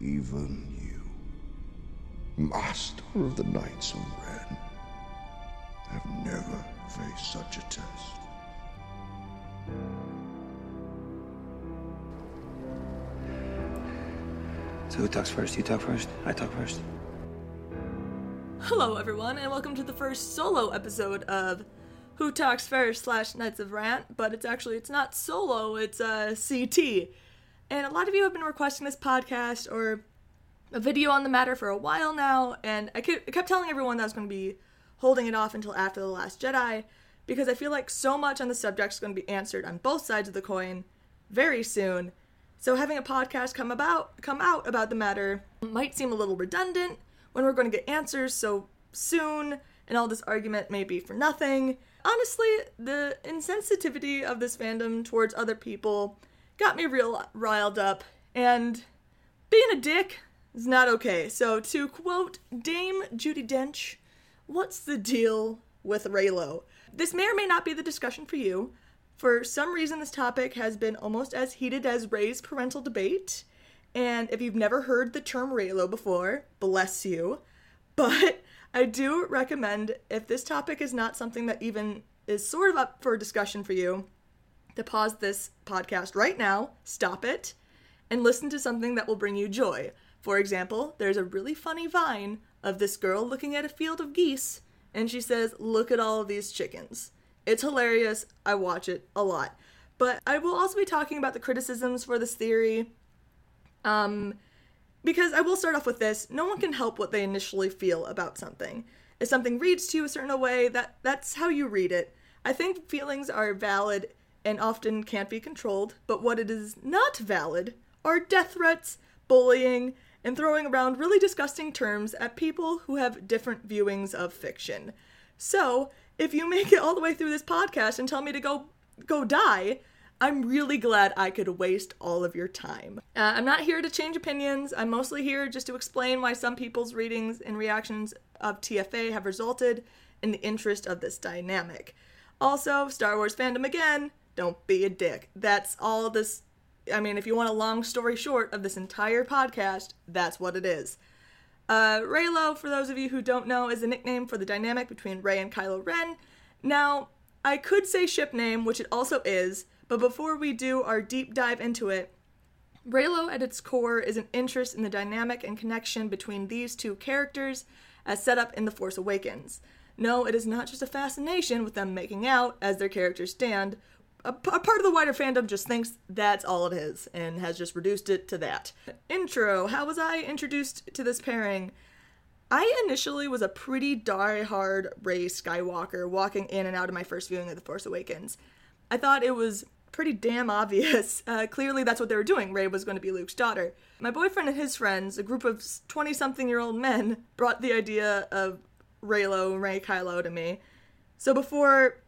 Even you, Master of the Knights of Ren, have never faced such a test. So who talks first? You talk first? I talk first? Hello, everyone, and welcome to the first solo episode of Who Talks First slash Knights of Rant. But it's actually it's not solo; it's uh, CT. And a lot of you have been requesting this podcast or a video on the matter for a while now, and I kept, telling everyone that I was going to be holding it off until after the Last Jedi because I feel like so much on the subject is going to be answered on both sides of the coin very soon. So having a podcast come about come out about the matter might seem a little redundant when we're going to get answers so soon and all this argument may be for nothing. Honestly, the insensitivity of this fandom towards other people got me real riled up and being a dick is not okay. So to quote Dame Judi Dench, what's the deal with Reylo? This may or may not be the discussion for you. For some reason, this topic has been almost as heated as Rey's parental debate. And if you've never heard the term Reylo before, bless you. But I do recommend, if this topic is not something that even is sort of up for discussion for you, to pause this podcast right now, stop it, and listen to something that will bring you joy. For example, there's a really funny vine of this girl looking at a field of geese, and she says, Look at all these chickens. It's hilarious. I watch it a lot. But I will also be talking about the criticisms for this theory. Um, because I will start off with this no one can help what they initially feel about something. If something reads to you a certain way, that, that's how you read it. I think feelings are valid and often can't be controlled, but what it is not valid are death threats, bullying, and throwing around really disgusting terms at people who have different viewings of fiction. So, if you make it all the way through this podcast and tell me to go go die, I'm really glad I could waste all of your time. Uh, I'm not here to change opinions. I'm mostly here just to explain why some people's readings and reactions of TFA have resulted in the interest of this dynamic. Also, Star Wars fandom again, don't be a dick. That's all this. I mean, if you want a long story short of this entire podcast, that's what it is. Uh, Reylo, for those of you who don't know, is a nickname for the dynamic between Rey and Kylo Ren. Now, I could say ship name, which it also is, but before we do our deep dive into it, Reylo at its core is an interest in the dynamic and connection between these two characters as set up in The Force Awakens. No, it is not just a fascination with them making out as their characters stand. A, part of the wider fandom just thinks that's all it is and has just reduced it to that. Intro How was I introduced to this pairing? I initially was a pretty die-hard Rey Skywalker walking in and out of my first viewing of The Force Awakens. I thought it was pretty damn obvious. Uh, clearly, that's what they were doing. Rey was going to be Luke's daughter. My boyfriend and his friends, a group of 20 something year old men, brought the idea of Reylo, Rey Kylo to me. So before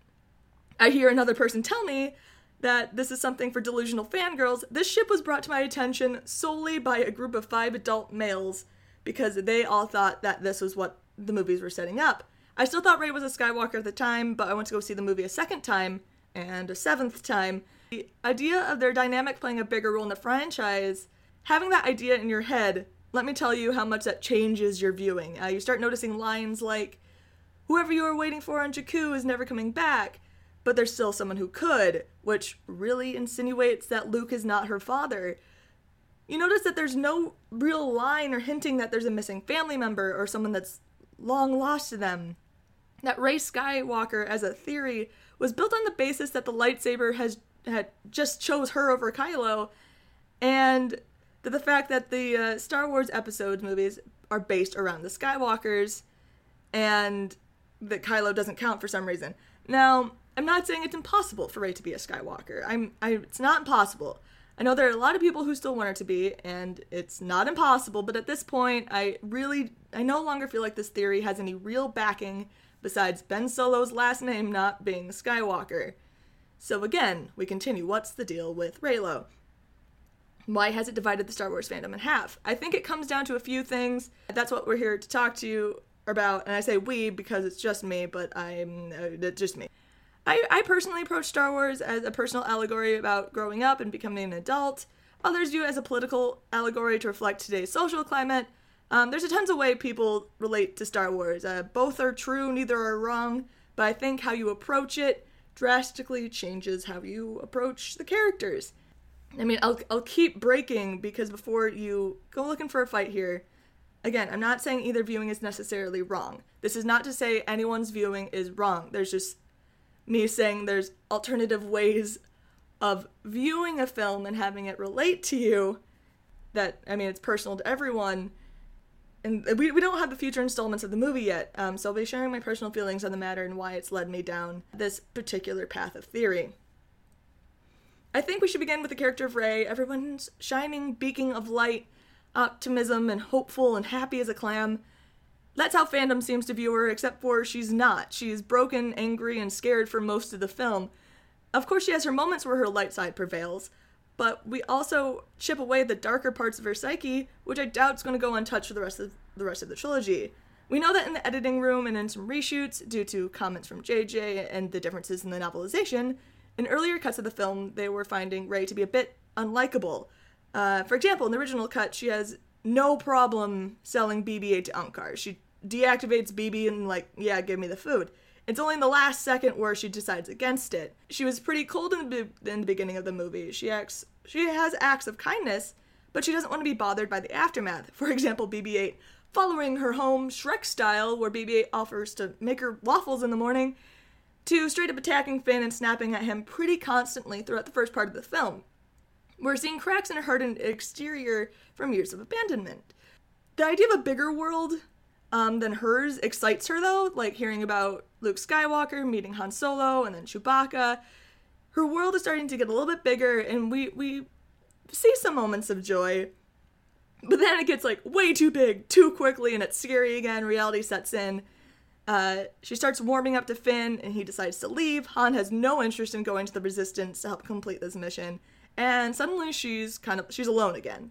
I hear another person tell me that this is something for delusional fangirls, this ship was brought to my attention solely by a group of five adult males because they all thought that this was what the movies were setting up. I still thought Rey was a Skywalker at the time, but I went to go see the movie a second time and a seventh time. The idea of their dynamic playing a bigger role in the franchise, having that idea in your head, let me tell you how much that changes your viewing. Uh, you start noticing lines like, whoever you were waiting for on Jakku is never coming back, but there's still someone who could, which really insinuates that Luke is not her father. You notice that there's no real line or hinting that there's a missing family member or someone that's long lost to them. That Rey Skywalker, as a theory, was built on the basis that the lightsaber has had just chose her over Kylo, and that the fact that the uh, Star Wars episodes movies are based around the Skywalkers, and that Kylo doesn't count for some reason. Now, I'm not saying it's impossible for Rey to be a Skywalker. I'm, I, it's not impossible. I know there are a lot of people who still want her to be, and it's not impossible. But at this point, I really, I no longer feel like this theory has any real backing besides Ben Solo's last name not being Skywalker. So again, we continue. What's the deal with Reylo? Why has it divided the Star Wars fandom in half? I think it comes down to a few things. That's what we're here to talk to you about. And I say we because it's just me, but I'm uh, just me. I, I personally approach Star Wars as a personal allegory about growing up and becoming an adult. Others view it as a political allegory to reflect today's social climate. Um, there's a tons of way people relate to Star Wars. Uh, both are true, neither are wrong, but I think how you approach it drastically changes how you approach the characters. I mean, I'll, I'll keep breaking because before you go looking for a fight here, again, I'm not saying either viewing is necessarily wrong. This is not to say anyone's viewing is wrong. There's just me saying there's alternative ways of viewing a film and having it relate to you that, I mean, it's personal to everyone. And we, we don't have the future installments of the movie yet, um, so I'll be sharing my personal feelings on the matter and why it's led me down this particular path of theory. I think we should begin with the character of Rey Everyone's shining beacon of light, optimism, and hopeful and happy as a clam. That's how fandom seems to view her, except for she's not. She's broken, angry, and scared for most of the film. Of course, she has her moments where her light side prevails, but we also chip away the darker parts of her psyche, which I doubt is going to go untouched for the rest of the rest of the trilogy. We know that in the editing room and in some reshoots, due to comments from JJ and the differences in the novelization, in earlier cuts of the film, they were finding Rey to be a bit unlikable. Uh, for example, in the original cut, she has no problem selling BB-8 to Unkar. She deactivates BB and like, yeah, give me the food. It's only in the last second where she decides against it. She was pretty cold in the, be- in the beginning of the movie. She acts, she has acts of kindness, but she doesn't want to be bothered by the aftermath. For example, BB-8 following her home Shrek style, where BB-8 offers to make her waffles in the morning, to straight up attacking Finn and snapping at him pretty constantly throughout the first part of the film. We're seeing cracks in her hardened exterior from years of abandonment. The idea of a bigger world um, than hers excites her, though, like hearing about Luke Skywalker meeting Han Solo and then Chewbacca. Her world is starting to get a little bit bigger, and we, we see some moments of joy. But then it gets like way too big too quickly, and it's scary again. Reality sets in. Uh, she starts warming up to Finn, and he decides to leave. Han has no interest in going to the Resistance to help complete this mission, and suddenly she's kind of she's alone again.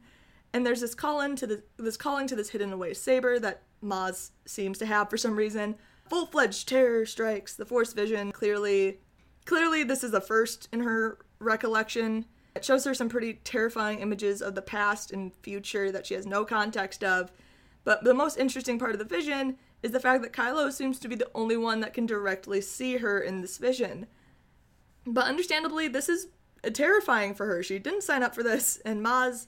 And there's this call in to the, this calling to this hidden away saber that Maz seems to have for some reason. Full fledged terror strikes. The Force vision clearly, clearly this is a first in her recollection. It shows her some pretty terrifying images of the past and future that she has no context of. But the most interesting part of the vision is the fact that Kylo seems to be the only one that can directly see her in this vision. But understandably, this is uh, terrifying for her. She didn't sign up for this, and Maz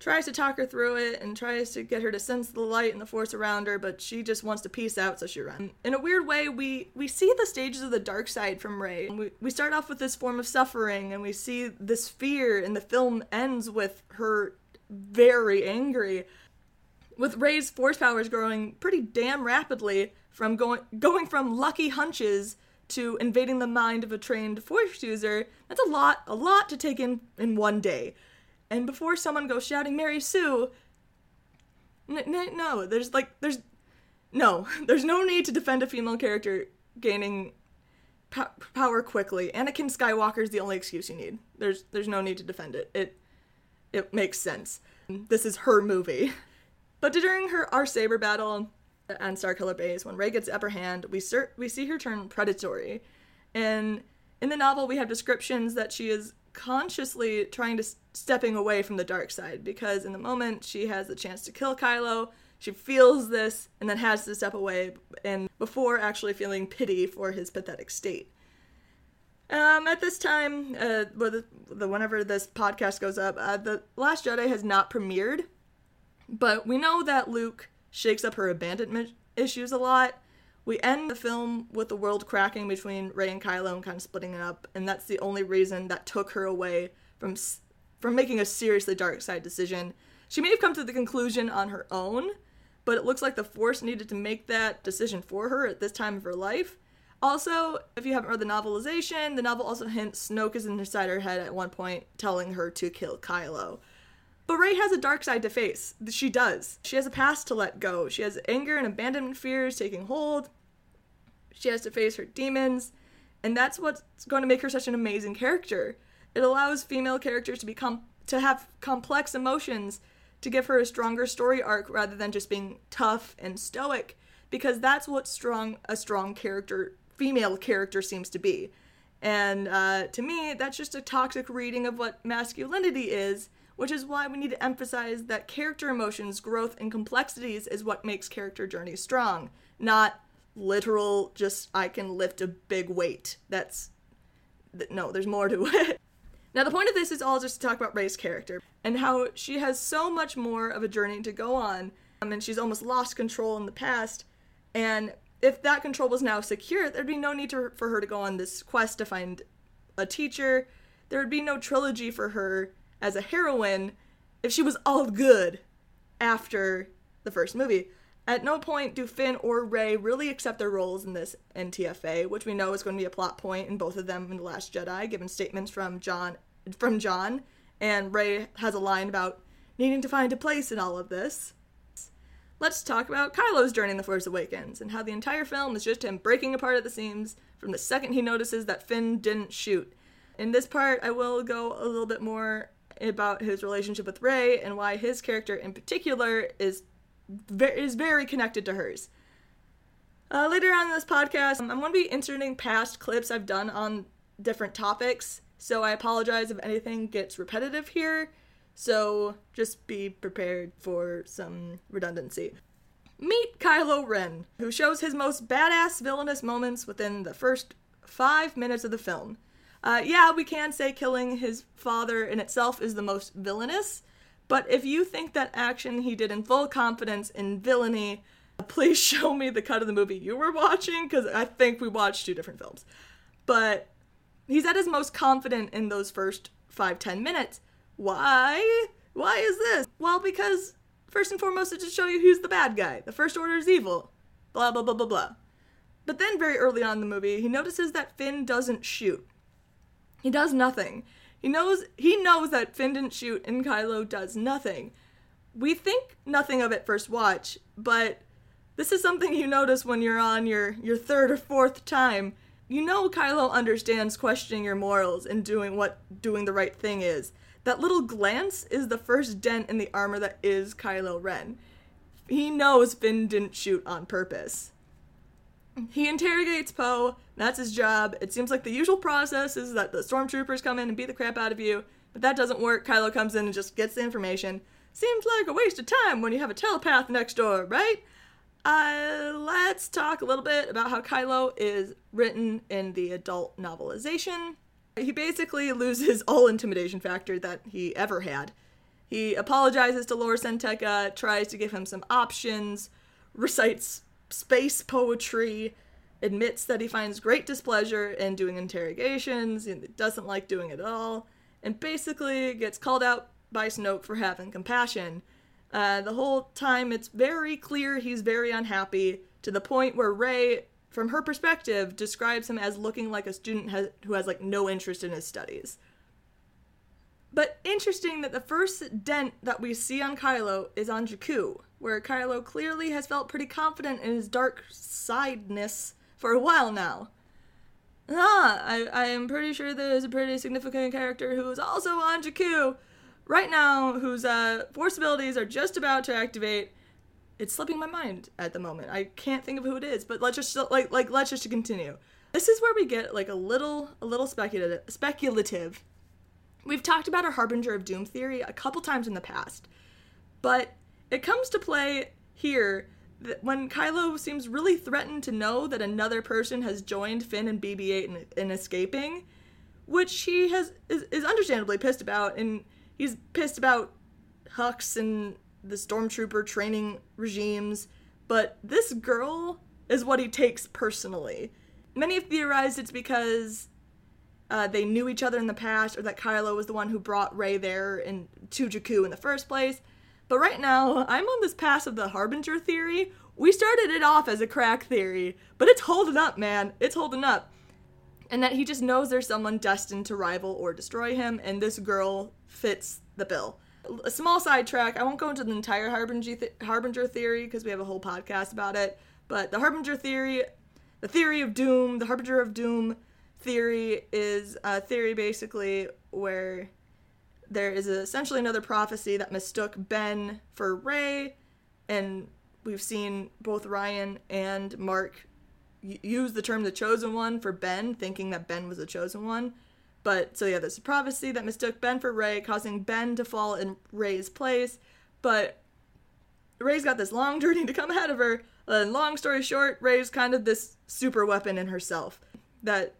tries to talk her through it and tries to get her to sense the light and the force around her, but she just wants to peace out, so she runs. In a weird way, we we see the stages of the dark side from Rey. We we start off with this form of suffering, and we see this fear, and the film ends with her very angry with Rey's force powers growing pretty damn rapidly from going going from lucky hunches to invading the mind of a trained force user, that's a lot, a lot to take in in one day. And before someone goes shouting Mary Sue, n- n- no, there's like there's no, there's no need to defend a female character gaining po- power quickly. Anakin Skywalker is the only excuse you need. There's there's no need to defend it. It it makes sense. This is her movie. But during her our saber battle on Starkiller Base, when Rey gets the upper hand, we ser- we see her turn predatory, and in the novel we have descriptions that she is consciously trying to stepping away from the dark side because in the moment she has the chance to kill Kylo, she feels this and then has to step away, and before actually feeling pity for his pathetic state. Um, at this time, uh, the, the whenever this podcast goes up, uh, the Last Jedi has not premiered, but we know that Luke shakes up her abandonment issues a lot. We end the film with the world cracking between Rey and Kylo and kind of splitting it up, and that's the only reason that took her away from from making a seriously dark side decision. She may have come to the conclusion on her own, but it looks like the Force needed to make that decision for her at this time of her life. Also, if you haven't read the novelization, the novel also hints Snoke is inside her head at one point, telling her to kill Kylo. But Rey has a dark side to face. She does. She has a past to let go. She has anger and abandonment fears taking hold. She has to face her demons. And that's what's going to make her such an amazing character. It allows female characters to become to have complex emotions, to give her a stronger story arc rather than just being tough and stoic, because that's what strong a strong character female character seems to be. And uh, to me, that's just a toxic reading of what masculinity is which is why we need to emphasize that character emotions, growth, and complexities is what makes character journeys strong, not literal just I can lift a big weight. That's no, there's more to it. Now, the point of this is all just to talk about Rey's character and how she has so much more of a journey to go on, um, and she's almost lost control in the past. And if that control was now secure, there'd be no need to, for her to go on this quest to find a teacher. There would be no trilogy for her as a heroine if she was all good after the first movie. At no point do Finn or Rey really accept their roles in this NTFA, which we know is going to be a plot point in both of them in The Last Jedi, given statements from John from John, and Rey has a line about needing to find a place in all of this. Let's talk about Kylo's journey in The Force Awakens and how the entire film is just him breaking apart at the seams from the second he notices that Finn didn't shoot. In this part, I will go a little bit more about his relationship with Rey and why his character in particular is is very connected to hers. Uh, later on in this podcast, I'm going to be inserting past clips I've done on different topics, so I apologize if anything gets repetitive here. So just be prepared for some redundancy. Meet Kylo Ren, who shows his most badass villainous moments within the first five minutes of the film. Uh, yeah, we can say killing his father in itself is the most villainous, but if you think that action he did in full confidence in villainy, please show me the cut of the movie you were watching, because I think we watched two different films. But he's at his most confident in those first five, ten minutes. Why? Why is this? Well, because first and foremost, it's to show you who's the bad guy. The First Order is evil. Blah, blah, blah, blah, blah. But then, very early on in the movie, he notices that Finn doesn't shoot. He does nothing. He knows he knows that Finn didn't shoot and Kylo does nothing. We think nothing of it first watch, but this is something you notice when you're on your, your third or fourth time. You know Kylo understands questioning your morals and doing what doing the right thing is. That little glance is the first dent in the armor that is Kylo Ren. He knows Finn didn't shoot on purpose. He interrogates Poe. That's his job. It seems like the usual process is that the stormtroopers come in and beat the crap out of you, but that doesn't work. Kylo comes in and just gets the information. Seems like a waste of time when you have a telepath next door, right? Uh, let's talk a little bit about how Kylo is written in the adult novelization. He basically loses all intimidation factor that he ever had. He apologizes to Lor San Tekka, tries to give him some options, recites space poetry, admits that he finds great displeasure in doing interrogations and doesn't like doing it at all, and basically gets called out by Snoke for having compassion. Uh, the whole time, it's very clear he's very unhappy to the point where Rey, from her perspective, describes him as looking like a student has, who has like no interest in his studies. But interesting that the first dent that we see on Kylo is on Jakku, where Kylo clearly has felt pretty confident in his dark sideness for a while now. Ah, I, I am pretty sure there's a pretty significant character who is also on Jakku right now, whose uh, force abilities are just about to activate. It's slipping my mind at the moment. I can't think of who it is, but let's just like like let's just continue. This is where we get like a little a little speculative speculative. We've talked about our harbinger of doom theory a couple times in the past, but it comes to play here that when Kylo seems really threatened to know that another person has joined Finn and BB-8 in, in escaping, which he has is, is understandably pissed about, and he's pissed about Hux and the stormtrooper training regimes. But this girl is what he takes personally. Many have theorized it's because uh, they knew each other in the past, or that Kylo was the one who brought Rey there in to Jakku in the first place. But right now, I'm on this pass of the Harbinger theory. We started it off as a crack theory, but it's holding up, man. It's holding up. And that he just knows there's someone destined to rival or destroy him, and this girl fits the bill. A small sidetrack, I won't go into the entire Harbinger, Harbinger theory because we have a whole podcast about it, but the Harbinger theory, the theory of doom, the Harbinger of doom theory is a theory basically where there is essentially another prophecy that mistook Ben for Rey, and we've seen both Rian and Mark use the term the chosen one for Ben, thinking that Ben was the chosen one. But so yeah, there's a prophecy that mistook Ben for Rey, causing Ben to fall in Rey's place. But Rey's got this long journey to come ahead of her. And long story short, Rey's kind of this super weapon in herself. That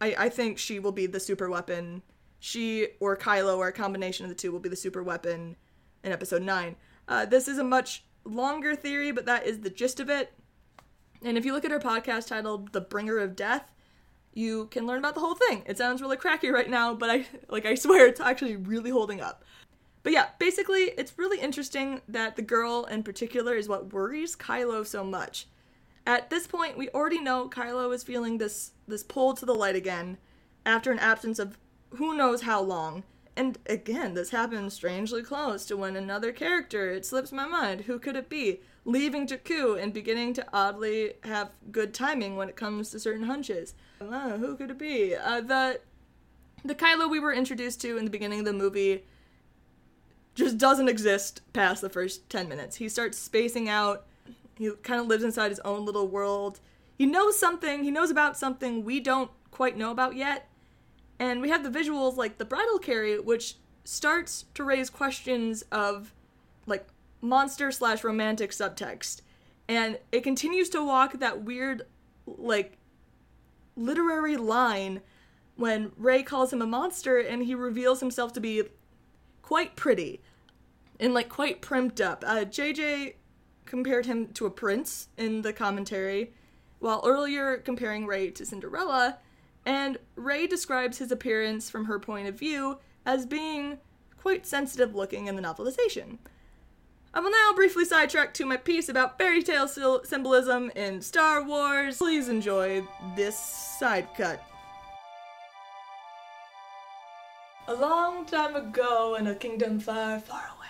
I, I think she will be the super weapon. She or Kylo or a combination of the two will be the super weapon in episode 9. Uh, this is a much longer theory, but that is the gist of it. And if you look at her podcast titled The Bringer of Death, you can learn about the whole thing. It sounds really cracky right now, but I like I swear it's actually really holding up. But yeah, basically it's really interesting that the girl in particular is what worries Kylo so much. At this point, we already know Kylo is feeling this this pull to the light again after an absence of who knows how long. And again, this happens strangely close to when another character, it slips my mind, who could it be? Leaving Jakku and beginning to oddly have good timing when it comes to certain hunches. Uh, who could it be? Uh, the the Kylo we were introduced to in the beginning of the movie just doesn't exist past the first 10 minutes. He starts spacing out. He kind of lives inside his own little world. He knows something, he knows about something we don't quite know about yet. And we have the visuals like the bridal carry, which starts to raise questions of like monster slash romantic subtext. And it continues to walk that weird, like, literary line when Rey calls him a monster and he reveals himself to be quite pretty and like quite primped up. Uh, JJ compared him to a prince in the commentary, while earlier comparing Rey to Cinderella, and Rey describes his appearance from her point of view as being quite sensitive looking in the novelization. I will now briefly sidetrack to my piece about fairy tale symbolism in Star Wars. Please enjoy this side cut. A long time ago in a kingdom far, far away.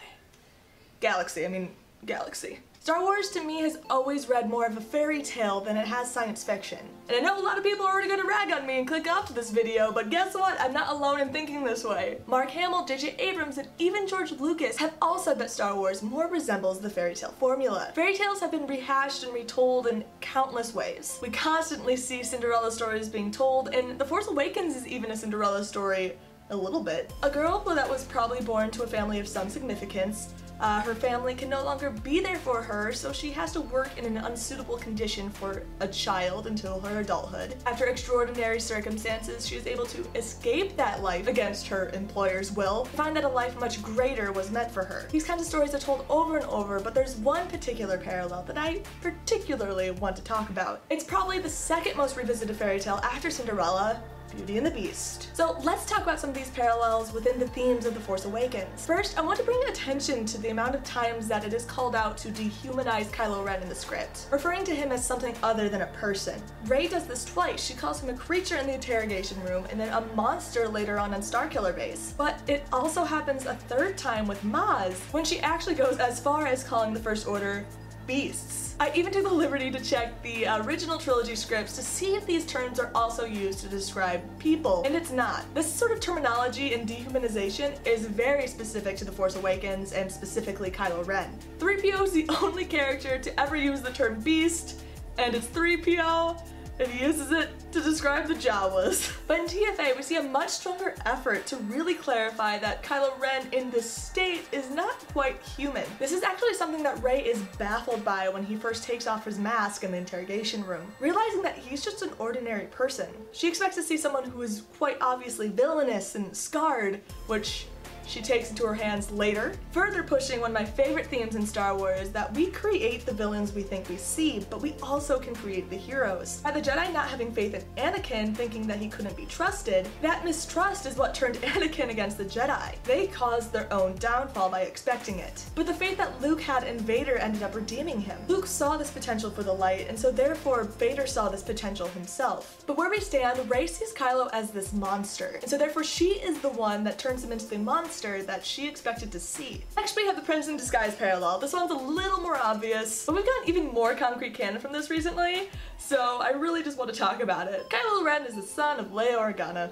Galaxy, I mean, galaxy. Star Wars to me has always read more of a fairy tale than it has science fiction. And I know a lot of people are already gonna rag on me and click off to this video, but guess what? I'm not alone in thinking this way. Mark Hamill, J.J. Abrams, and even George Lucas have all said that Star Wars more resembles the fairy tale formula. Fairy tales have been rehashed and retold in countless ways. We constantly see Cinderella stories being told, and The Force Awakens is even a Cinderella story a little bit. A girl that was probably born to a family of some significance uh, her family can no longer be there for her, so she has to work in an unsuitable condition for a child until her adulthood. After extraordinary circumstances, she is able to escape that life against her employer's will, find that a life much greater was meant for her. These kinds of stories are told over and over, but there's one particular parallel that I particularly want to talk about. It's probably the second most revisited fairy tale after Cinderella, Beauty and the Beast. So let's talk about some of these parallels within the themes of The Force Awakens. First, I want to bring attention to the amount of times that it is called out to dehumanize Kylo Ren in the script, referring to him as something other than a person. Rey does this twice. She calls him a creature in the interrogation room and then a monster later on on Starkiller Base. But it also happens a third time with Maz, when she actually goes as far as calling the First Order beasts. I even took the liberty to check the original trilogy scripts to see if these terms are also used to describe people, and it's not. This sort of terminology and dehumanization is very specific to The Force Awakens and specifically Kylo Ren. 3PO is the only character to ever use the term beast, and it's 3PO, and he uses it to describe the Jawas. But in TFA, we see a much stronger effort to really clarify that Kylo Ren in this state is not quite human. This is actually something that Rey is baffled by when he first takes off his mask in the interrogation room, realizing that he's just an ordinary person. She expects to see someone who is quite obviously villainous and scarred, which she takes into her hands later, further pushing one of my favorite themes in Star Wars that we create the villains we think we see, but we also can create the heroes. By the Jedi not having faith in Anakin, thinking that he couldn't be trusted, that mistrust is what turned Anakin against the Jedi. They caused their own downfall by expecting it. But the faith that Luke had in Vader ended up redeeming him. Luke saw this potential for the light, and so therefore Vader saw this potential himself. But where we stand, Rey sees Kylo as this monster, and so therefore she is the one that turns him into the monster monster that she expected to see. Next we have the Prince in Disguise parallel. This one's a little more obvious, but we've gotten even more concrete canon from this recently, so I really just want to talk about it. Kylo Ren is the son of Leia Organa,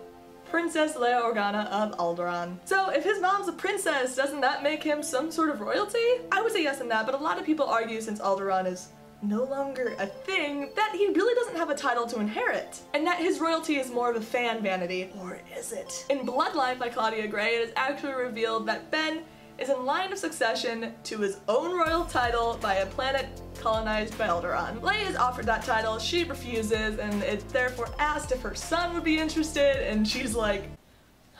Princess Leia Organa of Alderaan. So if his mom's a princess, doesn't that make him some sort of royalty? I would say yes in that, but a lot of people argue since Alderaan is no longer a thing, that he really doesn't have a title to inherit, and that his royalty is more of a fan vanity. Or is it? In Bloodline by Claudia Gray, it is actually revealed that Ben is in line of succession to his own royal title by a planet colonized by Alderaan. Leia is offered that title, she refuses, and is therefore asked if her son would be interested, and she's like,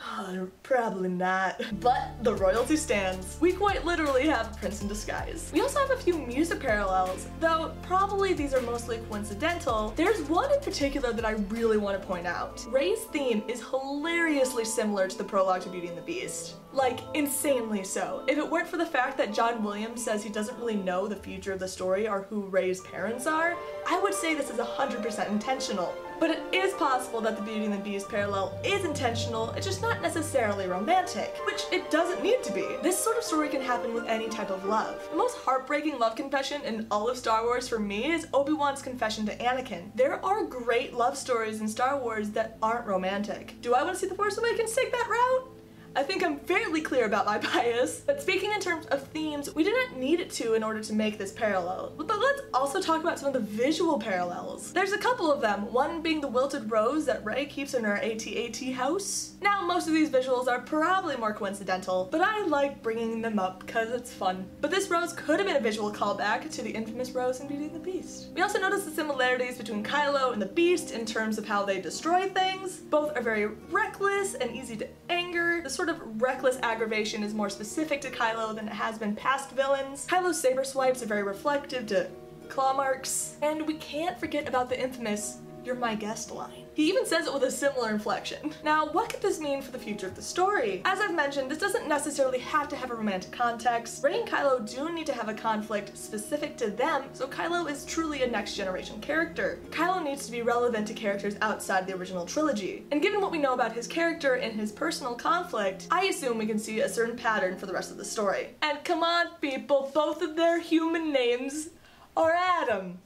Oh, probably not. But the royalty stands. We quite literally have a prince in disguise. We also have a few music parallels, though probably these are mostly coincidental. There's one in particular that I really want to point out. Rey's theme is hilariously similar to the prologue to Beauty and the Beast. Like, insanely so. If it weren't for the fact that John Williams says he doesn't really know the future of the story or who Rey's parents are, I would say this is 100% intentional. But it is possible that the Beauty and the Beast parallel is intentional, it's just not necessarily romantic, which it doesn't need to be. This sort of story can happen with any type of love. The most heartbreaking love confession in all of Star Wars for me is Obi-Wan's confession to Anakin. There are great love stories in Star Wars that aren't romantic. Do I want to see The Force Awakens take that route? I think I'm fairly clear about my bias, but speaking in terms of themes, we not need it to in order to make this parallel. But let's also talk about some of the visual parallels. There's a couple of them, one being the wilted rose that Rey keeps in her AT-AT house. Now, most of these visuals are probably more coincidental, but I like bringing them up because it's fun. But this rose could have been a visual callback to the infamous rose in Beauty and the Beast. We also notice the similarities between Kylo and the Beast in terms of how they destroy things. Both are very reckless and easy to anger. Sort of reckless aggravation is more specific to Kylo than it has been past villains. Kylo's saber swipes are very reflective to claw marks. And we can't forget about the infamous you're my guest line. He even says it with a similar inflection. Now, what could this mean for the future of the story? As I've mentioned, this doesn't necessarily have to have a romantic context. Rey and Kylo do need to have a conflict specific to them, so Kylo is truly a next generation character. Kylo needs to be relevant to characters outside the original trilogy. And given what we know about his character and his personal conflict, I assume we can see a certain pattern for the rest of the story. And come on, people, both of their human names are Adam.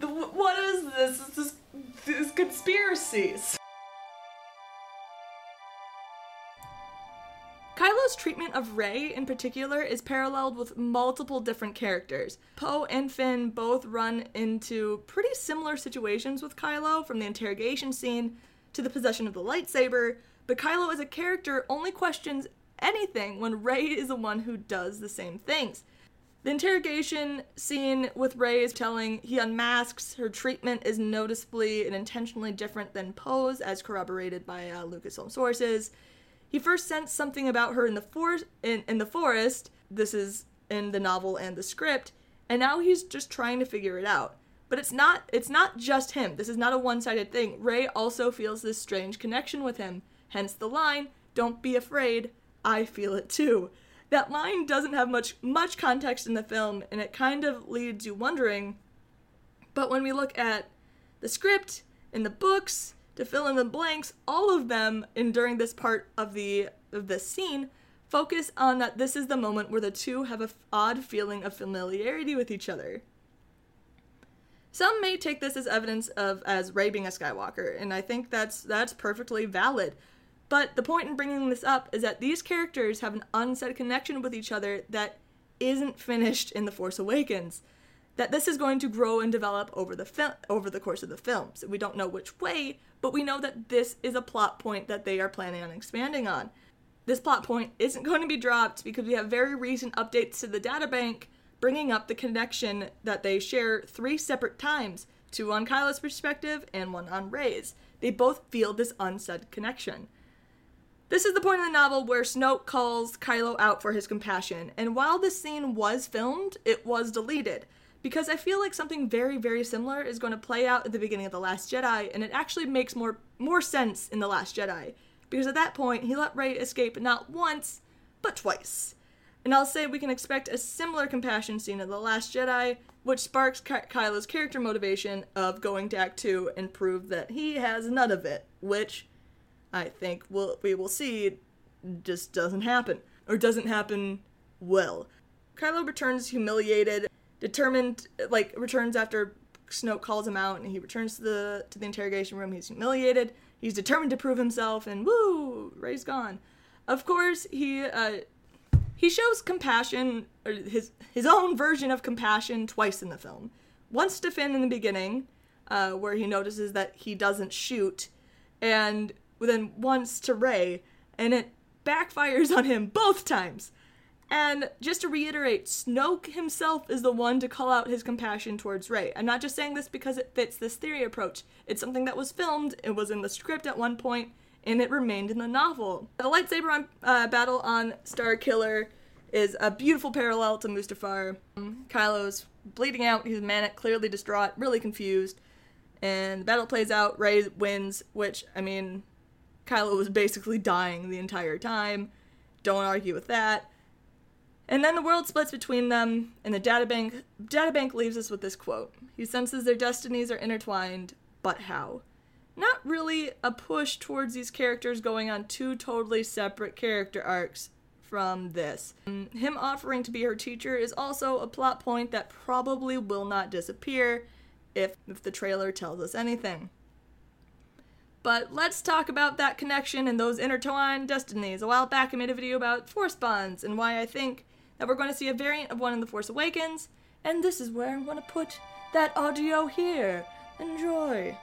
The, what is this? This is these conspiracies. Kylo's treatment of Rey in particular is paralleled with multiple different characters. Poe and Finn both run into pretty similar situations with Kylo, from the interrogation scene to the possession of the lightsaber, but Kylo as a character only questions anything when Rey is the one who does the same things. The interrogation scene with Rey is telling he unmasks. Her treatment is noticeably and intentionally different than Poe's, as corroborated by uh, Lucasfilm sources. He first sensed something about her in the for- in, in the forest. This is in the novel and the script, and now he's just trying to figure it out. But it's not it's not just him. This is not a one-sided thing. Rey also feels this strange connection with him. Hence the line, "Don't be afraid. I feel it too." That line doesn't have much much context in the film and it kind of leads you wondering but when we look at the script and the books to fill in the blanks all of them and during this part of the of this scene focus on that this is the moment where the two have a f- odd feeling of familiarity with each other some may take this as evidence of as Rey being a Skywalker, and I think that's that's perfectly valid. But the point in bringing this up is that these characters have an unsaid connection with each other that isn't finished in The Force Awakens. That this is going to grow and develop over the fil- over the course of the films. We don't know which way, but we know that this is a plot point that they are planning on expanding on. This plot point isn't going to be dropped because we have very recent updates to the databank bringing up the connection that they share three separate times, two on Kylo's perspective and one on Rey's. They both feel this unsaid connection. This is the point in the novel where Snoke calls Kylo out for his compassion, and while this scene was filmed, it was deleted. Because I feel like something very, very similar is going to play out at the beginning of The Last Jedi, and it actually makes more more sense in The Last Jedi. Because at that point, he let Rey escape not once, but twice. And I'll say we can expect a similar compassion scene in The Last Jedi, which sparks Ky- Kylo's character motivation of going to Act 2 and prove that he has none of it, which I think we'll, we will see just doesn't happen or doesn't happen well. Kylo returns humiliated, determined like returns after Snoke calls him out and he returns to the to the interrogation room. He's humiliated. He's determined to prove himself and woo, Rey's gone. Of course, he uh he shows compassion or his his own version of compassion twice in the film. once to Finn in the beginning, uh, where he notices that he doesn't shoot, and then once to Rey, and it backfires on him both times. And just to reiterate, Snoke himself is the one to call out his compassion towards Rey. I'm not just saying this because it fits this theory approach. It's something that was filmed, it was in the script at one point, and it remained in the novel. The lightsaber on, uh, battle on Star Killer is a beautiful parallel to Mustafar. Kylo's bleeding out, he's manic, clearly distraught, really confused. And the battle plays out, Rey wins, which, I mean, Kylo was basically dying the entire time. Don't argue with that. And then the world splits between them, and the databank databank leaves us with this quote. He senses their destinies are intertwined, but how? Not really a push towards these characters going on two totally separate character arcs from this. Him offering to be her teacher is also a plot point that probably will not disappear if, if the trailer tells us anything. But let's talk about that connection and those intertwined destinies. A while back, I made a video about force bonds and why I think that we're going to see a variant of one in The Force Awakens, and this is where I'm going to put that audio here. Enjoy.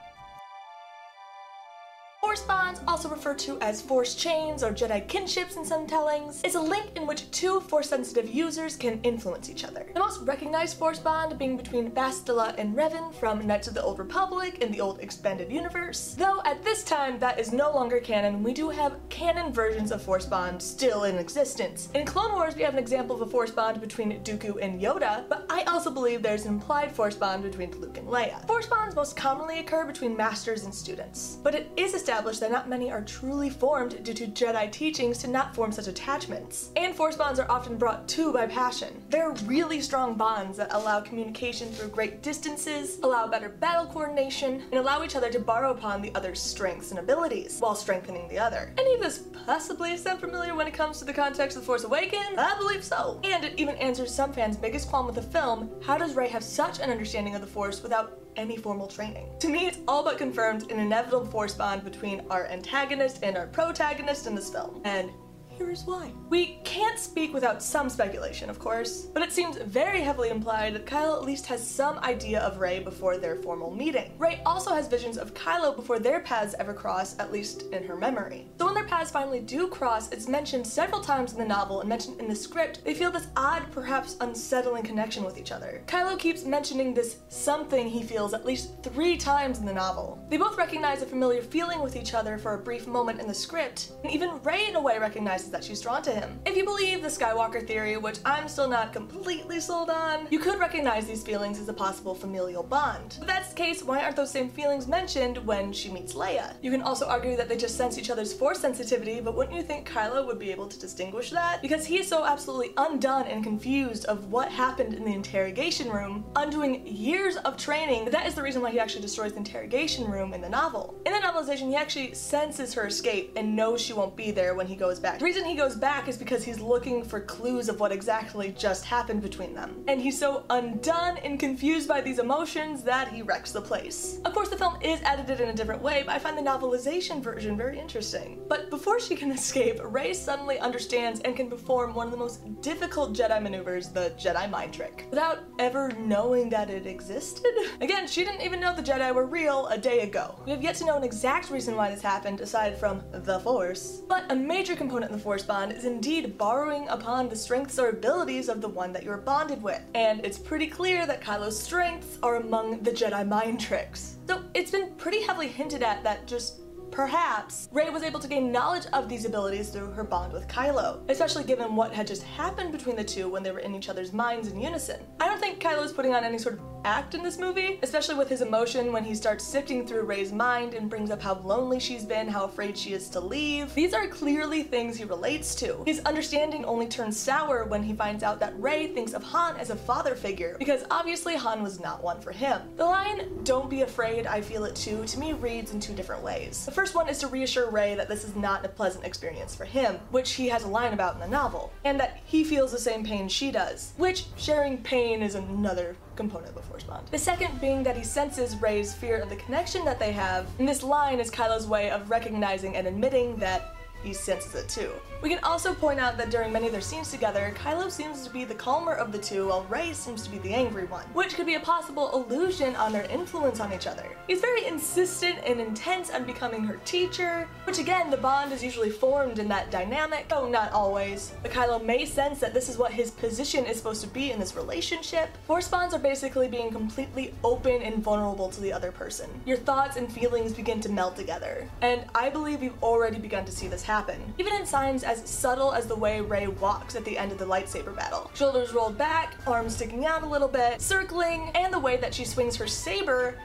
Force bonds, also referred to as force chains or Jedi kinships in some tellings, is a link in which two force-sensitive users can influence each other. The most recognized force bond being between Bastila and Revan from Knights of the Old Republic in the old expanded universe, though at this time that is no longer canon, we do have canon versions of force bond still in existence. In Clone Wars we have an example of a force bond between Dooku and Yoda, but I also believe there's an implied force bond between Luke and Leia. Force bonds most commonly occur between masters and students, but it is established established that not many are truly formed due to Jedi teachings to not form such attachments. And force bonds are often brought to by passion. They're really strong bonds that allow communication through great distances, allow better battle coordination, and allow each other to borrow upon the other's strengths and abilities, while strengthening the other. Any of this possibly sound familiar when it comes to the context of The Force Awakens? I believe so. And it even answers some fans' biggest qualm with the film, how does Rey have such an understanding of the Force without any formal training. To me, it's all but confirmed an inevitable force bond between our antagonist and our protagonist in this film. And here is why. We can't speak without some speculation, of course, but it seems very heavily implied that Kylo at least has some idea of Rey before their formal meeting. Rey also has visions of Kylo before their paths ever cross, at least in her memory. So when their paths finally do cross, it's mentioned several times in the novel and mentioned in the script, they feel this odd, perhaps unsettling connection with each other. Kylo keeps mentioning this something he feels at least three times in the novel. They both recognize a familiar feeling with each other for a brief moment in the script, and even Rey in a way recognizes that she's drawn to him. If you believe the Skywalker theory, which I'm still not completely sold on, you could recognize these feelings as a possible familial bond. If that's the case, why aren't those same feelings mentioned when she meets Leia? You can also argue that they just sense each other's force sensitivity, but wouldn't you think Kylo would be able to distinguish that? Because he is so absolutely undone and confused of what happened in the interrogation room, undoing years of training. That is the reason why he actually destroys the interrogation room in the novel. In the novelization, he actually senses her escape and knows she won't be there when he goes back. The reason he goes back is because he's looking for clues of what exactly just happened between them. And he's so undone and confused by these emotions that he wrecks the place. Of course, the film is edited in a different way, but I find the novelization version very interesting. But before she can escape, Rey suddenly understands and can perform one of the most difficult Jedi maneuvers, the Jedi mind trick, without ever knowing that it existed. Again, she didn't even know the Jedi were real a day ago. We have yet to know an exact reason why this happened aside from the Force, but a major component in the Force bond is indeed borrowing upon the strengths or abilities of the one that you're bonded with. And it's pretty clear that Kylo's strengths are among the Jedi mind tricks. So it's been pretty heavily hinted at that just Perhaps Rey was able to gain knowledge of these abilities through her bond with Kylo, especially given what had just happened between the two when they were in each other's minds in unison. I don't think Kylo is putting on any sort of act in this movie, especially with his emotion when he starts sifting through Rey's mind and brings up how lonely she's been, how afraid she is to leave. These are clearly things he relates to. His understanding only turns sour when he finds out that Rey thinks of Han as a father figure, because obviously Han was not one for him. The line, don't be afraid, I feel it too, to me reads in two different ways. The first one is to reassure Rey that this is not a pleasant experience for him, which he has a line about in the novel, and that he feels the same pain she does, which sharing pain is another component of Force bond. The second being that he senses Rey's fear of the connection that they have, and this line is Kylo's way of recognizing and admitting that he senses it too. We can also point out that during many of their scenes together, Kylo seems to be the calmer of the two, while Rey seems to be the angry one, which could be a possible illusion on their influence on each other. He's very insistent and intense on becoming her teacher, which again, the bond is usually formed in that dynamic, though not always. But Kylo may sense that this is what his position is supposed to be in this relationship. Force bonds are basically being completely open and vulnerable to the other person. Your thoughts and feelings begin to meld together. And I believe we've already begun to see this happen. Even in signs as subtle as the way Rey walks at the end of the lightsaber battle. Shoulders rolled back, arms sticking out a little bit, circling, and the way that she swings her saber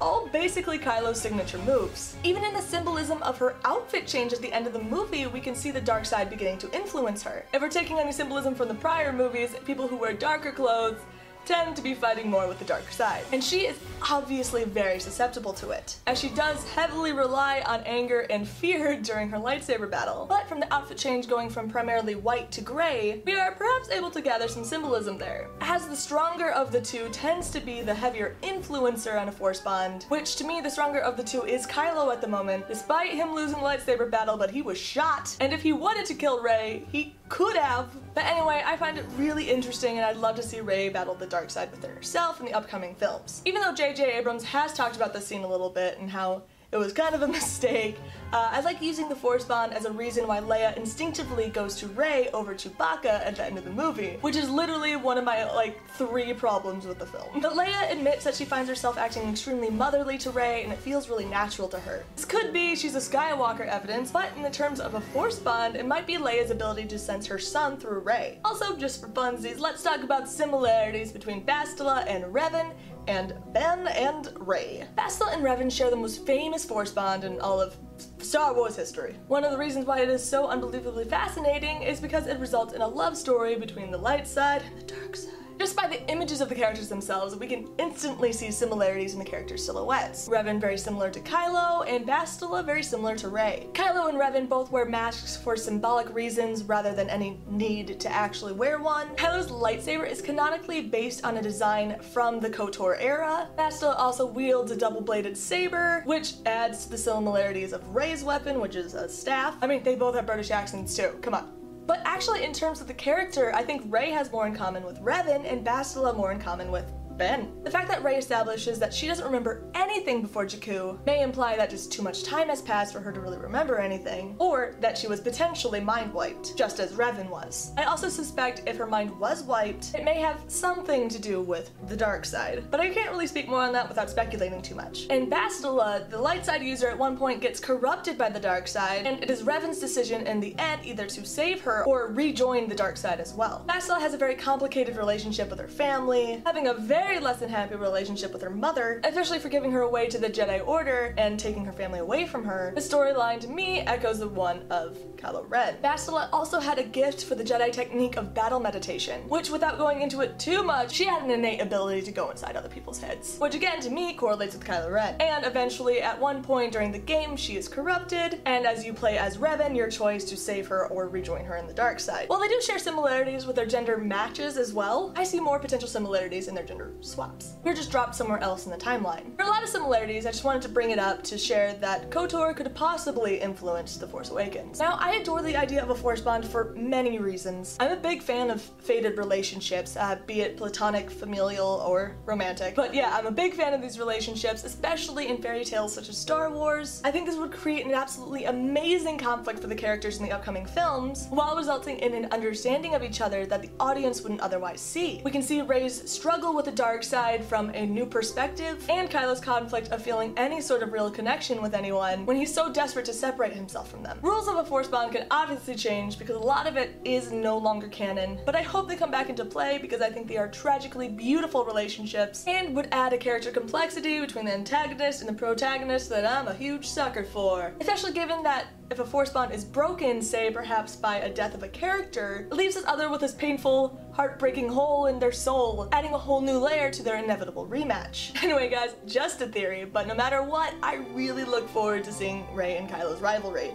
all basically Kylo's signature moves. Even in the symbolism of her outfit change at the end of the movie, we can see the dark side beginning to influence her. If we're taking any symbolism from the prior movies, people who wear darker clothes tend to be fighting more with the dark side. And she is obviously very susceptible to it, as she does heavily rely on anger and fear during her lightsaber battle. But from the outfit change going from primarily white to gray, we are perhaps able to gather some symbolism there. As the stronger of the two tends to be the heavier influencer on a force bond, which to me the stronger of the two is Kylo at the moment, despite him losing the lightsaber battle, but he was shot. And if he wanted to kill Rey, he could have. But anyway, I find it really interesting and I'd love to see Rey battle the dark side within herself in the upcoming films. Even though J.J. Abrams has talked about this scene a little bit and how it was kind of a mistake. Uh, I like using the Force Bond as a reason why Leia instinctively goes to Rey over Chewbacca at the end of the movie, which is literally one of my like three problems with the film. But Leia admits that she finds herself acting extremely motherly to Rey, and it feels really natural to her. This could be she's a Skywalker evidence, but in the terms of a Force Bond, it might be Leia's ability to sense her son through Rey. Also, just for funsies, let's talk about similarities between Bastila and Revan and Ben and Rey. Bastila and Revan share the most famous force bond in all of Star Wars history. One of the reasons why it is so unbelievably fascinating is because it results in a love story between the light side and the dark side. Just by the images of the characters themselves, we can instantly see similarities in the characters' silhouettes. Revan very similar to Kylo, and Bastila very similar to Rey. Kylo and Revan both wear masks for symbolic reasons rather than any need to actually wear one. Kylo's lightsaber is canonically based on a design from the KOTOR era. Bastila also wields a double-bladed saber, which adds to the similarities of Rey's weapon, which is a staff. I mean, they both have British accents too, come on. But actually, in terms of the character, I think Rey has more in common with Revan and Bastila more in common with The fact that Rey establishes that she doesn't remember anything before Jakku may imply that just too much time has passed for her to really remember anything, or that she was potentially mind wiped, just as Revan was. I also suspect if her mind was wiped, it may have something to do with the dark side, but I can't really speak more on that without speculating too much. In Bastila, the light side user at one point gets corrupted by the dark side, and it is Revan's decision in the end either to save her or rejoin the dark side as well. Bastila has a very complicated relationship with her family, having a very very less than happy relationship with her mother, especially for giving her away to the Jedi Order and taking her family away from her. The storyline to me echoes the one of Kylo Ren. Bastila also had a gift for the Jedi technique of battle meditation, which without going into it too much, she had an innate ability to go inside other people's heads, which again to me correlates with Kylo Ren. And eventually at one point during the game, she is corrupted, and as you play as Revan, your choice to save her or rejoin her in the dark side. While they do share similarities with their gender matches as well, I see more potential similarities in their gender swaps. We're just dropped somewhere else in the timeline. Are a lot of similarities, I just wanted to bring it up to share that KOTOR could possibly influence The Force Awakens. Now, I adore the idea of a Force bond for many reasons. I'm a big fan of fated relationships, uh, be it platonic, familial, or romantic. But yeah, I'm a big fan of these relationships, especially in fairy tales such as Star Wars. I think this would create an absolutely amazing conflict for the characters in the upcoming films, while resulting in an understanding of each other that the audience wouldn't otherwise see. We can see Rey's struggle with the dark dark side from a new perspective, and Kylo's conflict of feeling any sort of real connection with anyone when he's so desperate to separate himself from them. Rules of a Force bond can obviously change because a lot of it is no longer canon, but I hope they come back into play because I think they are tragically beautiful relationships and would add a character complexity between the antagonist and the protagonist that I'm a huge sucker for. Especially given that if a force bond is broken, say perhaps by a death of a character, it leaves this other with this painful, heartbreaking hole in their soul, adding a whole new layer to their inevitable rematch. Anyway, guys, just a theory, but no matter what, I really look forward to seeing Rey and Kylo's rivalry.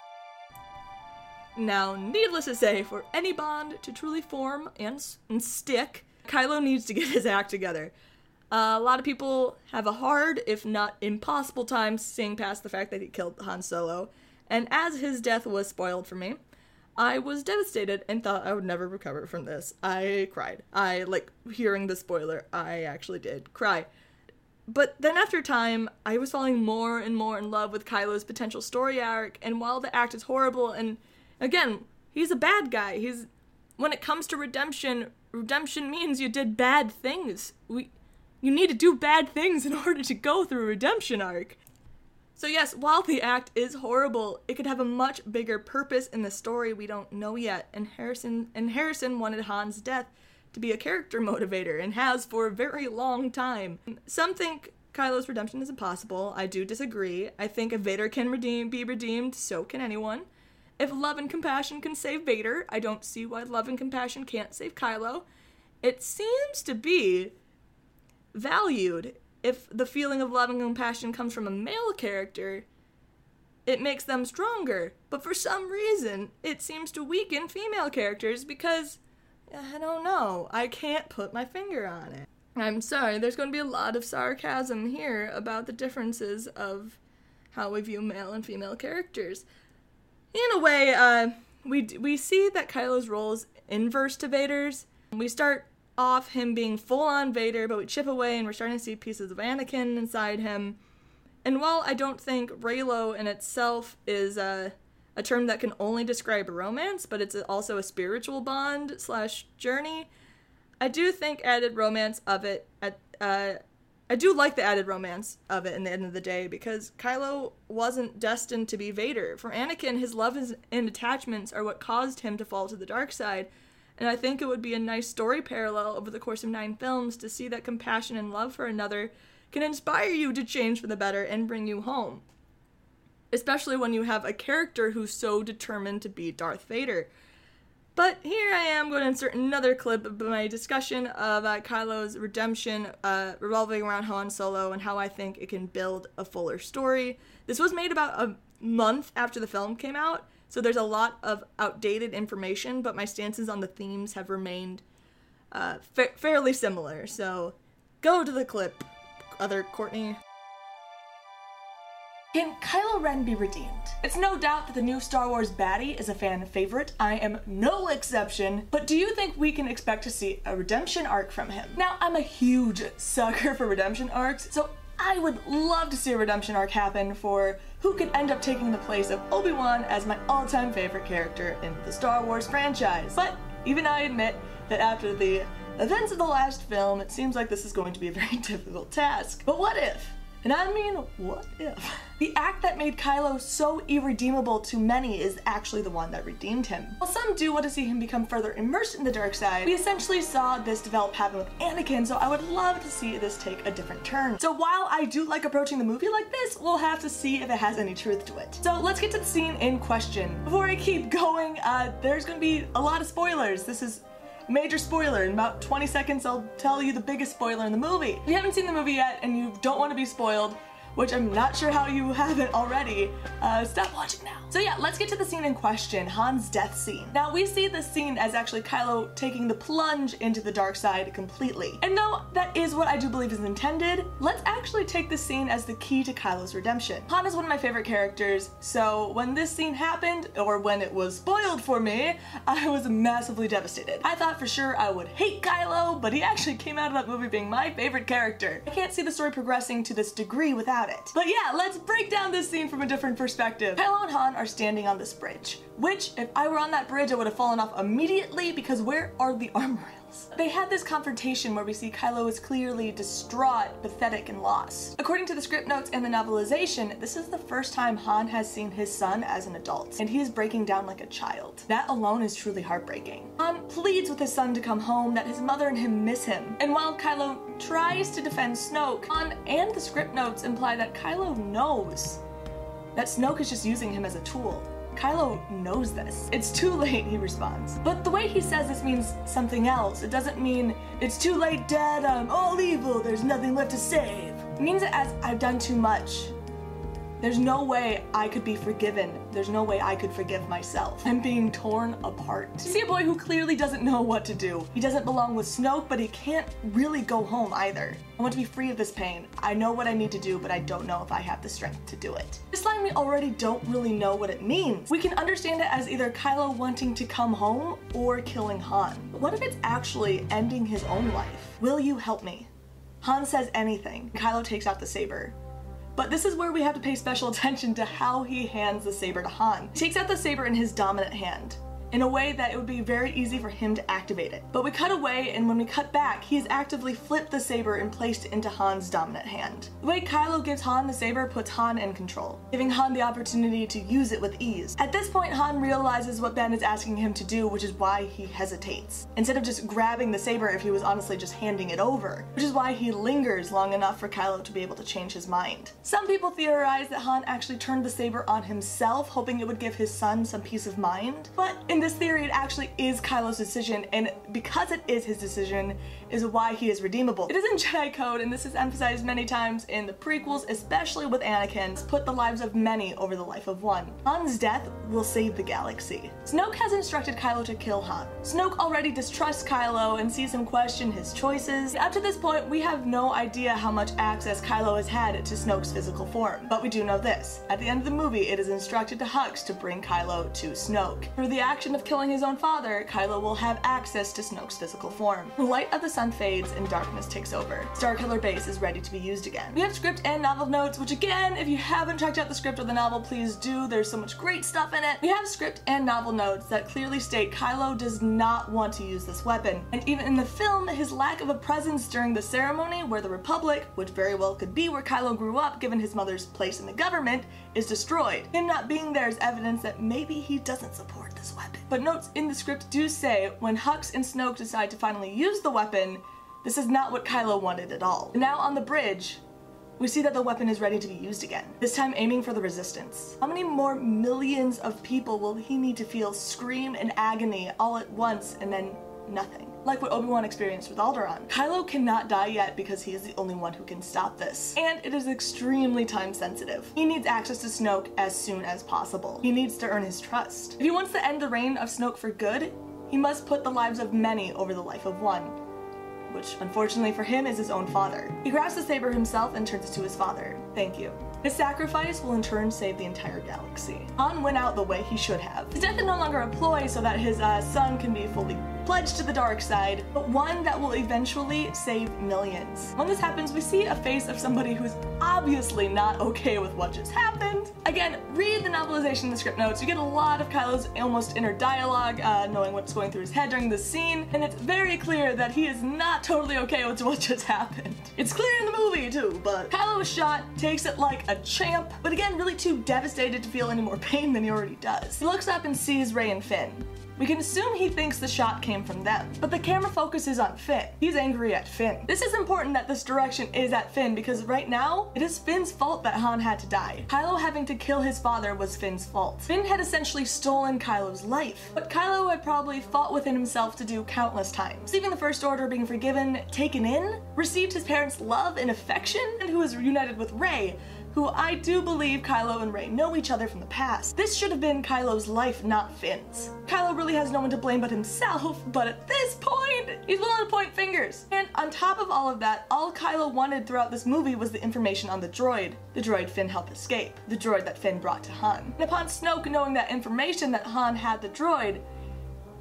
Now, needless to say, for any bond to truly form and, and stick, Kylo needs to get his act together. Uh, a lot of people have a hard, if not impossible, time seeing past the fact that he killed Han Solo And as his death was spoiled for me, I was devastated and thought I would never recover from this. I cried. I, like, hearing the spoiler, I actually did cry. But then after time, I was falling more and more in love with Kylo's potential story arc, and while the act is horrible, and again, he's a bad guy. He's when it comes to redemption, redemption means you did bad things. We you need to do bad things in order to go through a redemption arc. So yes, while the act is horrible, it could have a much bigger purpose in the story we don't know yet. And Harrison and Harrison wanted Han's death to be a character motivator and has for a very long time. Some think Kylo's redemption is impossible. I do disagree. I think if Vader can redeem be redeemed, so can anyone. If love and compassion can save Vader, I don't see why love and compassion can't save Kylo. It seems to be valued if the feeling of love and compassion comes from a male character, it makes them stronger. But for some reason, it seems to weaken female characters because I don't know. I can't put my finger on it. I'm sorry, there's going to be a lot of sarcasm here about the differences of how we view male and female characters. In a way, uh, we we see that Kylo's role is inverse to Vader's. We start off him being full on Vader, but we chip away and we're starting to see pieces of Anakin inside him. And while I don't think Reylo in itself is a, a term that can only describe romance, but it's also a spiritual bond slash journey, I do think added romance of it. At, uh, I do like the added romance of it in the end of the day because Kylo wasn't destined to be Vader. For Anakin, his love and attachments are what caused him to fall to the dark side and I think it would be a nice story parallel over the course of nine films to see that compassion and love for another can inspire you to change for the better and bring you home. Especially when you have a character who's so determined to be Darth Vader. But here I am going to insert another clip of my discussion of uh, Kylo's redemption uh, revolving around Han Solo and how I think it can build a fuller story. This was made about a month after the film came out, so there's a lot of outdated information, but my stances on the themes have remained uh, fa- fairly similar. So go to the clip, other Courtney. Can Kylo Ren be redeemed? It's no doubt that the new Star Wars baddie is a fan favorite. I am no exception. But do you think we can expect to see a redemption arc from him? Now, I'm a huge sucker for redemption arcs, so I would love to see a redemption arc happen for who could end up taking the place of Obi-Wan as my all-time favorite character in the Star Wars franchise. But even I admit that after the events of the last film, it seems like this is going to be a very difficult task. But what if? And I mean, what if? The act that made Kylo so irredeemable to many is actually the one that redeemed him. While some do want to see him become further immersed in the dark side, we essentially saw this develop happen with Anakin, so I would love to see this take a different turn. So while I do like approaching the movie like this, we'll have to see if it has any truth to it. So let's get to the scene in question. Before I keep going, uh, there's gonna be a lot of spoilers. This is Major spoiler, in about 20 seconds I'll tell you the biggest spoiler in the movie. If you haven't seen the movie yet and you don't want to be spoiled, which I'm not sure how you haven't already, uh, stop watching now. So yeah, let's get to the scene in question, Han's death scene. Now we see this scene as actually Kylo taking the plunge into the dark side completely. And though that is what I do believe is intended, let's actually take this scene as the key to Kylo's redemption. Han is one of my favorite characters, so when this scene happened, or when it was spoiled for me, I was massively devastated. I thought for sure I would hate Kylo, but he actually came out of that movie being my favorite character. I can't see the story progressing to this degree without it. But yeah, let's break down this scene from a different perspective. Kylo and Han are standing on this bridge, which if I were on that bridge, I would have fallen off immediately because where are the armor rails? They had this confrontation where we see Kylo is clearly distraught, pathetic, and lost. According to the script notes and the novelization, this is the first time Han has seen his son as an adult, and he is breaking down like a child. That alone is truly heartbreaking. Han pleads with his son to come home, that his mother and him miss him, and while Kylo tries to defend Snoke, Han and the script notes imply that Kylo knows that Snoke is just using him as a tool. Kylo knows this. It's too late, he responds. But the way he says this means something else. It doesn't mean, it's too late, Dad, I'm all evil, there's nothing left to save. It means that as I've done too much. There's no way I could be forgiven. There's no way I could forgive myself. I'm being torn apart. See a boy who clearly doesn't know what to do. He doesn't belong with Snoke, but he can't really go home either. I want to be free of this pain. I know what I need to do, but I don't know if I have the strength to do it. This line we already don't really know what it means. We can understand it as either Kylo wanting to come home or killing Han. But what if it's actually ending his own life? Will you help me? Han says anything. Kylo takes out the saber. But this is where we have to pay special attention to how he hands the saber to Han. He takes out the saber in his dominant hand in a way that it would be very easy for him to activate it. But we cut away, and when we cut back, he has actively flipped the saber and placed it into Han's dominant hand. The way Kylo gives Han the saber puts Han in control, giving Han the opportunity to use it with ease. At this point, Han realizes what Ben is asking him to do, which is why he hesitates. Instead of just grabbing the saber if he was honestly just handing it over, which is why he lingers long enough for Kylo to be able to change his mind. Some people theorize that Han actually turned the saber on himself, hoping it would give his son some peace of mind, but in this theory, it actually is Kylo's decision, and because it is his decision, is why he is redeemable. It is in Jedi code, and this is emphasized many times in the prequels, especially with Anakin's, put the lives of many over the life of one. Han's death will save the galaxy. Snoke has instructed Kylo to kill Han. Snoke already distrusts Kylo and sees him question his choices. Up to this point, we have no idea how much access Kylo has had to Snoke's physical form, but we do know this. At the end of the movie, it is instructed to Hux to bring Kylo to Snoke. Through the action of killing his own father, Kylo will have access to Snoke's physical form. The light of the sun fades and darkness takes over. Starkiller Base is ready to be used again. We have script and novel notes, which again, if you haven't checked out the script or the novel, please do. There's so much great stuff in it. We have script and novel notes that clearly state Kylo does not want to use this weapon. And even in the film, his lack of a presence during the ceremony where the Republic, which very well could be where Kylo grew up given his mother's place in the government, is destroyed. Him not being there is evidence that maybe he doesn't support this weapon. But notes in the script do say when Hux and Snoke decide to finally use the weapon, this is not what Kylo wanted at all. Now on the bridge, we see that the weapon is ready to be used again, this time aiming for the resistance. How many more millions of people will he need to feel scream in agony all at once and then nothing? like what Obi-Wan experienced with Alderaan. Kylo cannot die yet because he is the only one who can stop this, and it is extremely time sensitive. He needs access to Snoke as soon as possible. He needs to earn his trust. If he wants to end the reign of Snoke for good, he must put the lives of many over the life of one which unfortunately for him is his own father. He grabs the saber himself and turns it to his father. Thank you. His sacrifice will in turn save the entire galaxy. Han went out the way he should have. His death is no longer a ploy so that his uh, son can be fully pledged to the dark side, but one that will eventually save millions. When this happens, we see a face of somebody who's obviously not okay with what just happened. Again, read the novelization in the script notes. You get a lot of Kylo's almost inner dialogue, uh, knowing what's going through his head during this scene, and it's very clear that he is not totally okay with what just happened. It's clear in the movie too, but Kylo is shot, takes it like a champ, but again, really too devastated to feel any more pain than he already does. He looks up and sees Rey and Finn. We can assume he thinks the shot came from them, but the camera focuses on Finn. He's angry at Finn. This is important that this direction is at Finn because right now, it is Finn's fault that Han had to die. Kylo having to kill his father was Finn's fault. Finn had essentially stolen Kylo's life, but Kylo had probably fought within himself to do countless times. Leaving the First Order, being forgiven, taken in, received his parents' love and affection, and who was reunited with Rey, who I do believe Kylo and Rey know each other from the past. This should have been Kylo's life, not Finn's. Kylo really has no one to blame but himself, but at this point, he's willing to point fingers. And on top of all of that, all Kylo wanted throughout this movie was the information on the droid. The droid Finn helped escape, the droid that Finn brought to Han. And upon Snoke knowing that information that Han had the droid,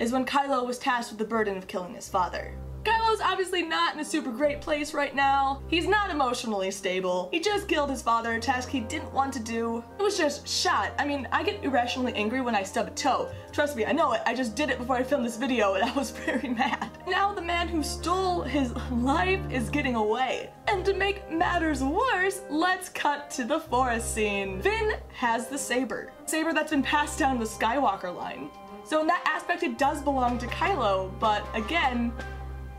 is when Kylo was tasked with the burden of killing his father. Kylo's obviously not in a super great place right now. He's not emotionally stable. He just killed his father, a task he didn't want to do. It was just shot. I mean, I get irrationally angry when I stub a toe. Trust me, I know it. I just did it before I filmed this video and I was very mad. Now the man who stole his life is getting away. And to make matters worse, let's cut to the forest scene. Finn has the saber. Saber that's been passed down the Skywalker line. So in that aspect, it does belong to Kylo, but again,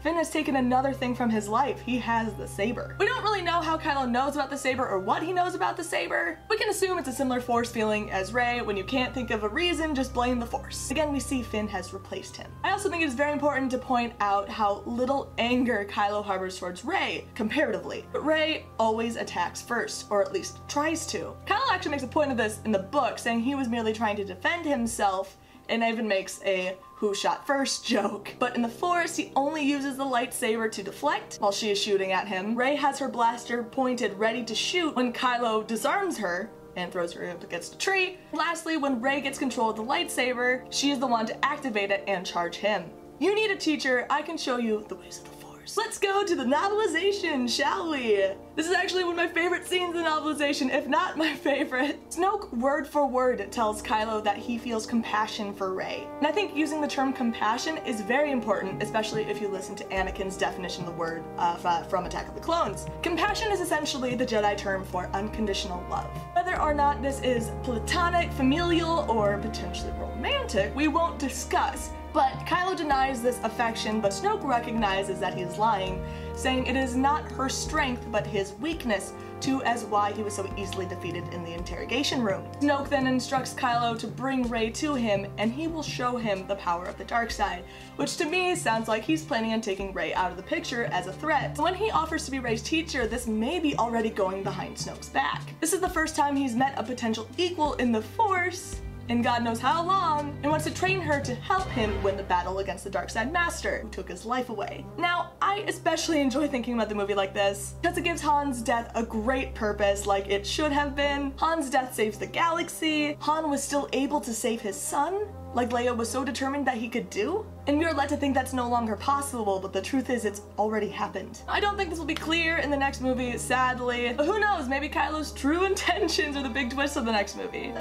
Finn has taken another thing from his life. He has the saber. We don't really know how Kylo knows about the saber or what he knows about the saber. We can assume it's a similar force feeling as Rey. When you can't think of a reason, just blame the force. Again, we see Finn has replaced him. I also think it is very important to point out how little anger Kylo harbors towards Rey, comparatively. But Rey always attacks first, or at least tries to. Kylo actually makes a point of this in the book, saying he was merely trying to defend himself and even makes a who shot first joke. But in the forest, he only uses the lightsaber to deflect while she is shooting at him. Rey has her blaster pointed ready to shoot when Kylo disarms her and throws her up against a tree. Lastly, when Rey gets control of the lightsaber, she is the one to activate it and charge him. You need a teacher, I can show you the ways of the Let's go to the novelization, shall we? This is actually one of my favorite scenes in the novelization, if not my favorite. Snoke, word for word, tells Kylo that he feels compassion for Rey. And I think using the term compassion is very important, especially if you listen to Anakin's definition of the word uh, from Attack of the Clones. Compassion is essentially the Jedi term for unconditional love. Whether or not this is platonic, familial, or potentially romantic, we won't discuss. But Kylo denies this affection, but Snoke recognizes that he is lying, saying it is not her strength but his weakness to as why he was so easily defeated in the interrogation room. Snoke then instructs Kylo to bring Rey to him and he will show him the power of the dark side, which to me sounds like he's planning on taking Rey out of the picture as a threat. When he offers to be Rey's teacher, this may be already going behind Snoke's back. This is the first time he's met a potential equal in the Force, in God knows how long, and wants to train her to help him win the battle against the Dark Side Master, who took his life away. Now, I especially enjoy thinking about the movie like this, because it gives Han's death a great purpose, like it should have been. Han's death saves the galaxy, Han was still able to save his son, like Leia was so determined that he could do? And we are led to think that's no longer possible, but the truth is it's already happened. I don't think this will be clear in the next movie, sadly. But who knows, maybe Kylo's true intentions are the big twist of the next movie.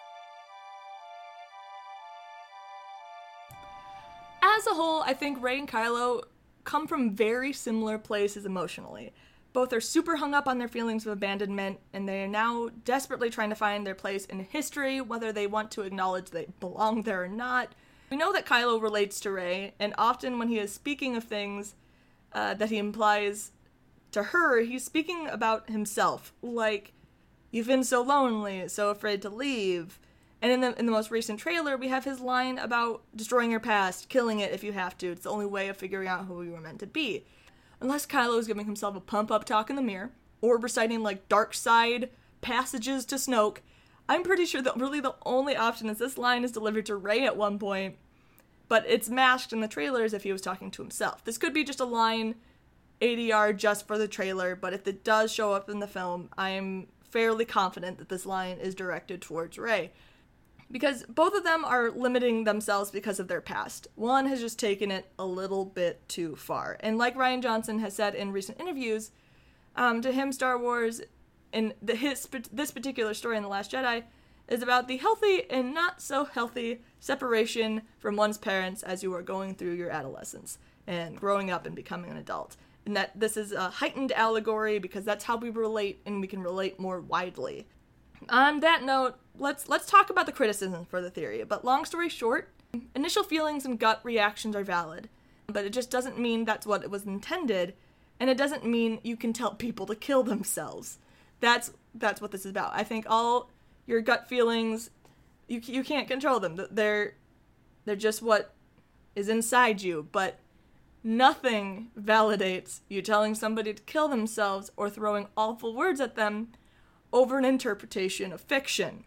As a whole, I think Rey and Kylo come from very similar places emotionally. Both are super hung up on their feelings of abandonment, and they are now desperately trying to find their place in history, whether they want to acknowledge they belong there or not. We know that Kylo relates to Rey, and often when he is speaking of things uh, that he implies to her, he's speaking about himself, like, You've been so lonely, so afraid to leave. And in the in the most recent trailer, we have his line about destroying your past, killing it if you have to. It's the only way of figuring out who you were meant to be. Unless Kylo is giving himself a pump up talk in the mirror, or reciting like dark side passages to Snoke, I'm pretty sure that really the only option is this line is delivered to Rey at one point, but it's masked in the trailer as if he was talking to himself. This could be just a line ADR just for the trailer, but if it does show up in the film, I am fairly confident that this line is directed towards Rey because both of them are limiting themselves because of their past. One has just taken it a little bit too far. And like Rian Johnson has said in recent interviews, um, to him, Star Wars, in the, his, this particular story in The Last Jedi, is about the healthy and not so healthy separation from one's parents as you are going through your adolescence and growing up and becoming an adult. And that this is a heightened allegory because that's how we relate and we can relate more widely. On that note, let's let's talk about the criticism for the theory. But long story short, initial feelings and gut reactions are valid, but it just doesn't mean that's what it was intended, and it doesn't mean you can tell people to kill themselves. That's that's what this is about. I think all your gut feelings, you you can't control them. They're they're just what is inside you, but nothing validates you telling somebody to kill themselves or throwing awful words at them over an interpretation of fiction.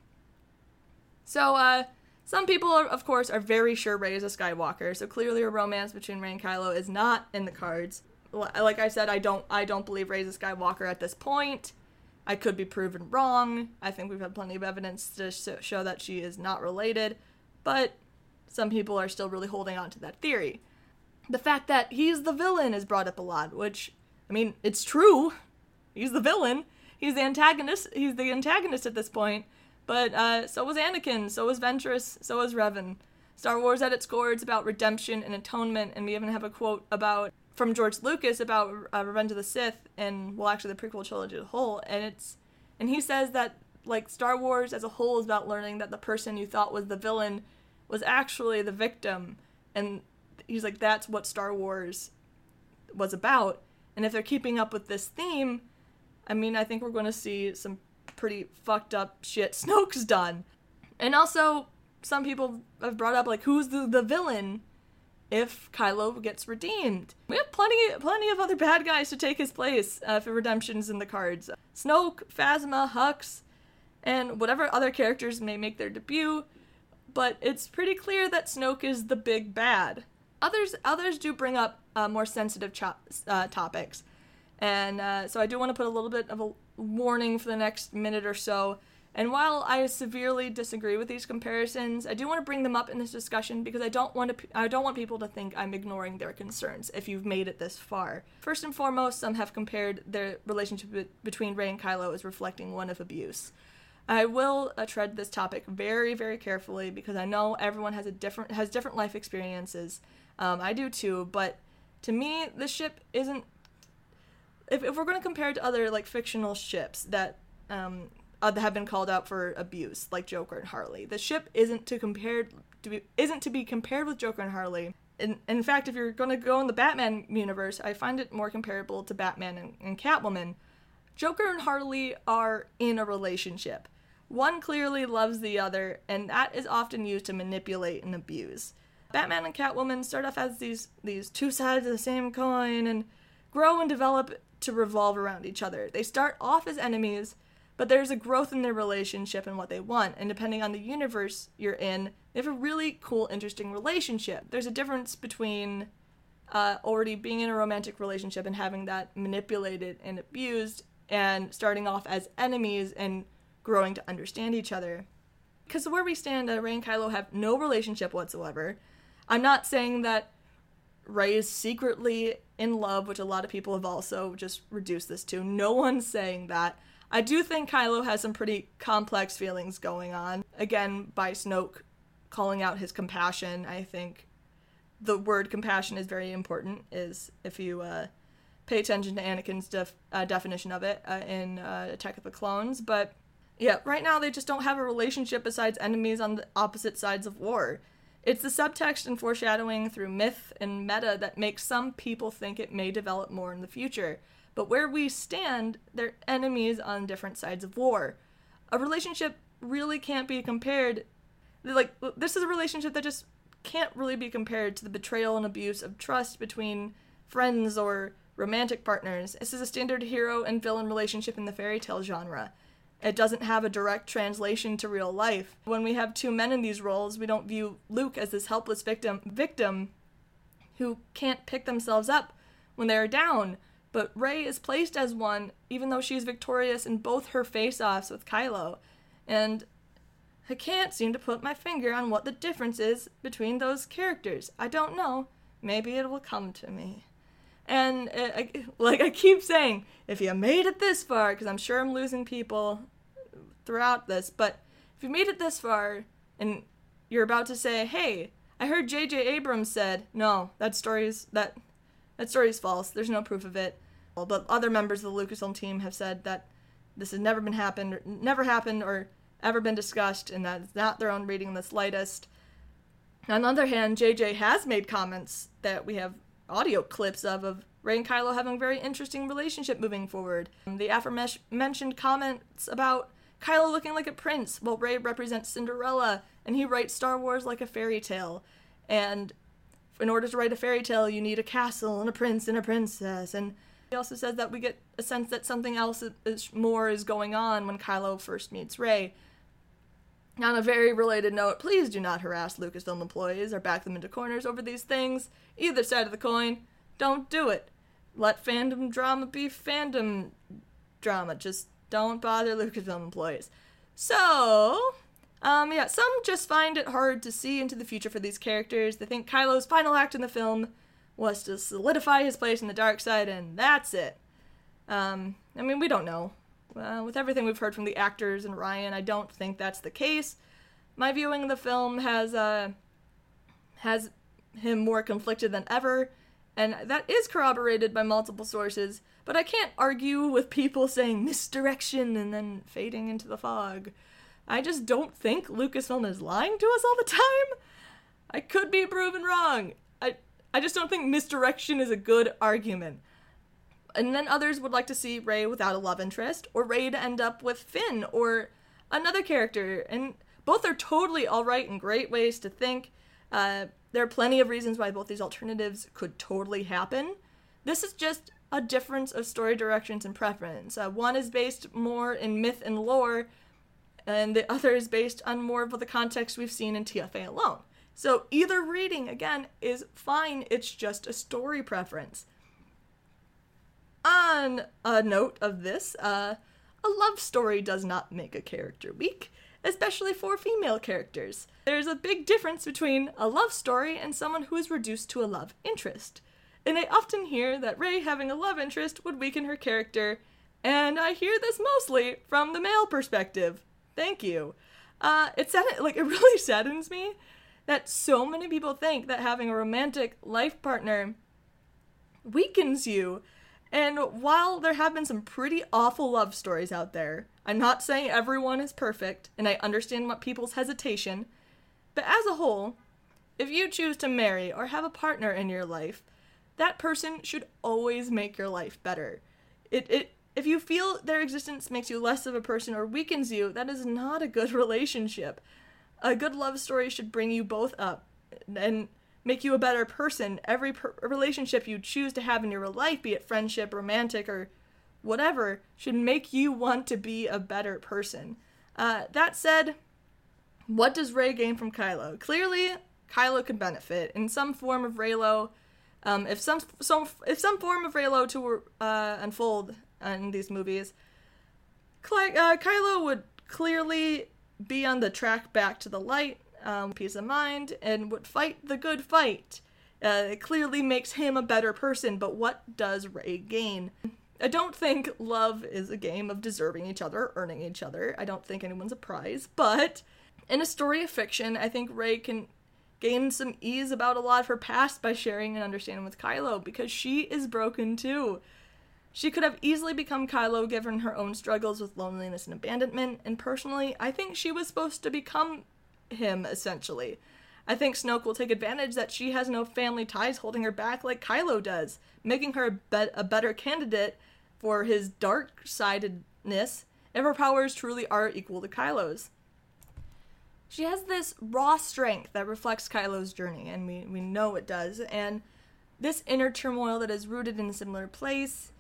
So, uh, some people, are, of course, are very sure Rey is a Skywalker, so clearly a romance between Rey and Kylo is not in the cards. Like I said, I don't, I don't believe Rey is a Skywalker at this point. I could be proven wrong. I think we've had plenty of evidence to show that she is not related, but some people are still really holding on to that theory. The fact that he's the villain is brought up a lot, which, I mean, it's true. He's the villain. He's the antagonist. He's the antagonist at this point. But uh, so was Anakin, so was Ventress, so was Revan. Star Wars at its core, it's about redemption and atonement, and we even have a quote about from George Lucas about uh, Revenge of the Sith and well, actually the prequel trilogy as a whole, and it's and he says that like Star Wars as a whole is about learning that the person you thought was the villain was actually the victim, and he's like that's what Star Wars was about. And if they're keeping up with this theme, I mean, I think we're going to see some pretty fucked up shit Snoke's done. And also, some people have brought up like who's the, the villain if Kylo gets redeemed. We have plenty plenty of other bad guys to take his place uh, if redemption's in the cards. Snoke, Phasma, Hux, and whatever other characters may make their debut. But it's pretty clear that Snoke is the big bad. Others others do bring up uh, more sensitive cho- uh, topics, and uh, so I do want to put a little bit of a warning for the next minute or so and while I severely disagree with these comparisons, I do want to bring them up in this discussion because I don't want to I don't want people to think I'm ignoring their concerns if you've made it this far. First and foremost, some have compared their relationship between Rey and Kylo as reflecting one of abuse. I will uh, tread this topic very very carefully because I know everyone has a different has different life experiences. Um, I do too, but to me, the ship isn't. If, if we're going to compare it to other like fictional ships that um, uh, have been called out for abuse, like Joker and Harley. The ship isn't to compare to be, isn't to be compared with Joker and Harley. In, in fact, if you're going to go in the Batman universe, I find it more comparable to Batman and, and Catwoman. Joker and Harley are in a relationship. One clearly loves the other, and that is often used to manipulate and abuse. Batman and Catwoman start off as these these two sides of the same coin and grow and develop to revolve around each other. They start off as enemies, but there's a growth in their relationship and what they want. And depending on the universe you're in, they have a really cool, interesting relationship. There's a difference between uh, already being in a romantic relationship and having that manipulated and abused, and starting off as enemies and growing to understand each other. Because where we stand, uh, Rey and Kylo have no relationship whatsoever. I'm not saying that Rey is secretly in love, which a lot of people have also just reduced this to. No one's saying that. I do think Kylo has some pretty complex feelings going on. Again, by Snoke calling out his compassion, I think the word compassion is very important. Is if you uh, pay attention to Anakin's def- uh, definition of it uh, in uh, Attack of the Clones, but yeah, right now they just don't have a relationship besides enemies on the opposite sides of war. It's the subtext and foreshadowing through myth and meta that makes some people think it may develop more in the future. But where we stand, they're enemies on different sides of war. A relationship really can't be compared. Like, this is a relationship that just can't really be compared to the betrayal and abuse of trust between friends or romantic partners. This is a standard hero and villain relationship in the fairy tale genre. It doesn't have a direct translation to real life. When we have two men in these roles, we don't view Luke as this helpless victim victim who can't pick themselves up when they are down but Rey is placed as one, even though she's victorious in both her face offs with Kylo. And I can't seem to put my finger on what the difference is between those characters. I don't know. Maybe it will come to me. And uh, I, like I keep saying, if you made it this far, because I'm sure I'm losing people throughout this, but if you made it this far and you're about to say, "Hey, I heard J.J. Abrams said no, that story is that that story is false. There's no proof of it." But other members of the Lucasfilm team have said that this has never been happened, never happened, or ever been discussed, and that it's not their own reading in the slightest. On the other hand, JJ has made comments that we have audio clips of of Rey and Kylo having a very interesting relationship moving forward. The aforementioned comments about Kylo looking like a prince, while Rey represents Cinderella, and he writes Star Wars like a fairy tale. And in order to write a fairy tale, you need a castle and a prince and a princess, and he also says that we get a sense that something else is, more is going on when Kylo first meets Rey. On a very related note, please do not harass Lucasfilm employees or back them into corners over these things. Either side of the coin, don't do it. Let fandom drama be fandom drama. Just don't bother Lucasfilm employees. So, um, yeah, some just find it hard to see into the future for these characters. They think Kylo's final act in the film was to solidify his place in the dark side, and that's it. Um, I mean, we don't know. Uh, with everything we've heard from the actors and Rian, I don't think that's the case. My viewing of the film has uh, has him more conflicted than ever, and that is corroborated by multiple sources. But I can't argue with people saying misdirection and then fading into the fog. I just don't think Lucasfilm is lying to us all the time. I could be proven wrong. I I just don't think misdirection is a good argument. And then others would like to see Rey without a love interest, or Rey to end up with Finn or another character. And both are totally alright and great ways to think. Uh, there are plenty of reasons why both these alternatives could totally happen. This is just a difference of story directions and preference. Uh, one is based more in myth and lore, and the other is based on more of the context we've seen in TFA alone. So either reading, again, is fine, it's just a story preference. On a note of this, uh, a love story does not make a character weak, especially for female characters. There's a big difference between a love story and someone who is reduced to a love interest. And I often hear that Rey having a love interest would weaken her character, and I hear this mostly from the male perspective. Thank you. Uh, it sad- like it really saddens me that so many people think that having a romantic life partner weakens you. And while there have been some pretty awful love stories out there, I'm not saying everyone is perfect, and I understand what people's hesitation, but as a whole, if you choose to marry or have a partner in your life, that person should always make your life better. It, it if you feel their existence makes you less of a person or weakens you, that is not a good relationship. A good love story should bring you both up and make you a better person. Every per- relationship you choose to have in your life, be it friendship, romantic, or whatever, should make you want to be a better person. Uh, that said, what does Rey gain from Kylo? Clearly, Kylo could benefit in some form of Reylo. Um, if some, some if some form of Reylo to uh, unfold in these movies, uh, Kylo would clearly be on the track back to the light, um, peace of mind, and would fight the good fight. Uh, it clearly makes him a better person, but what does Rey gain? I don't think love is a game of deserving each other, earning each other. I don't think anyone's a prize, but in a story of fiction, I think Rey can gain some ease about a lot of her past by sharing and understanding with Kylo because she is broken too. She could have easily become Kylo given her own struggles with loneliness and abandonment, and personally, I think she was supposed to become him, essentially. I think Snoke will take advantage that she has no family ties holding her back like Kylo does, making her a, be- a better candidate for his dark sidedness if her powers truly are equal to Kylo's. She has this raw strength that reflects Kylo's journey, and we, we know it does, and this inner turmoil that is rooted in a similar place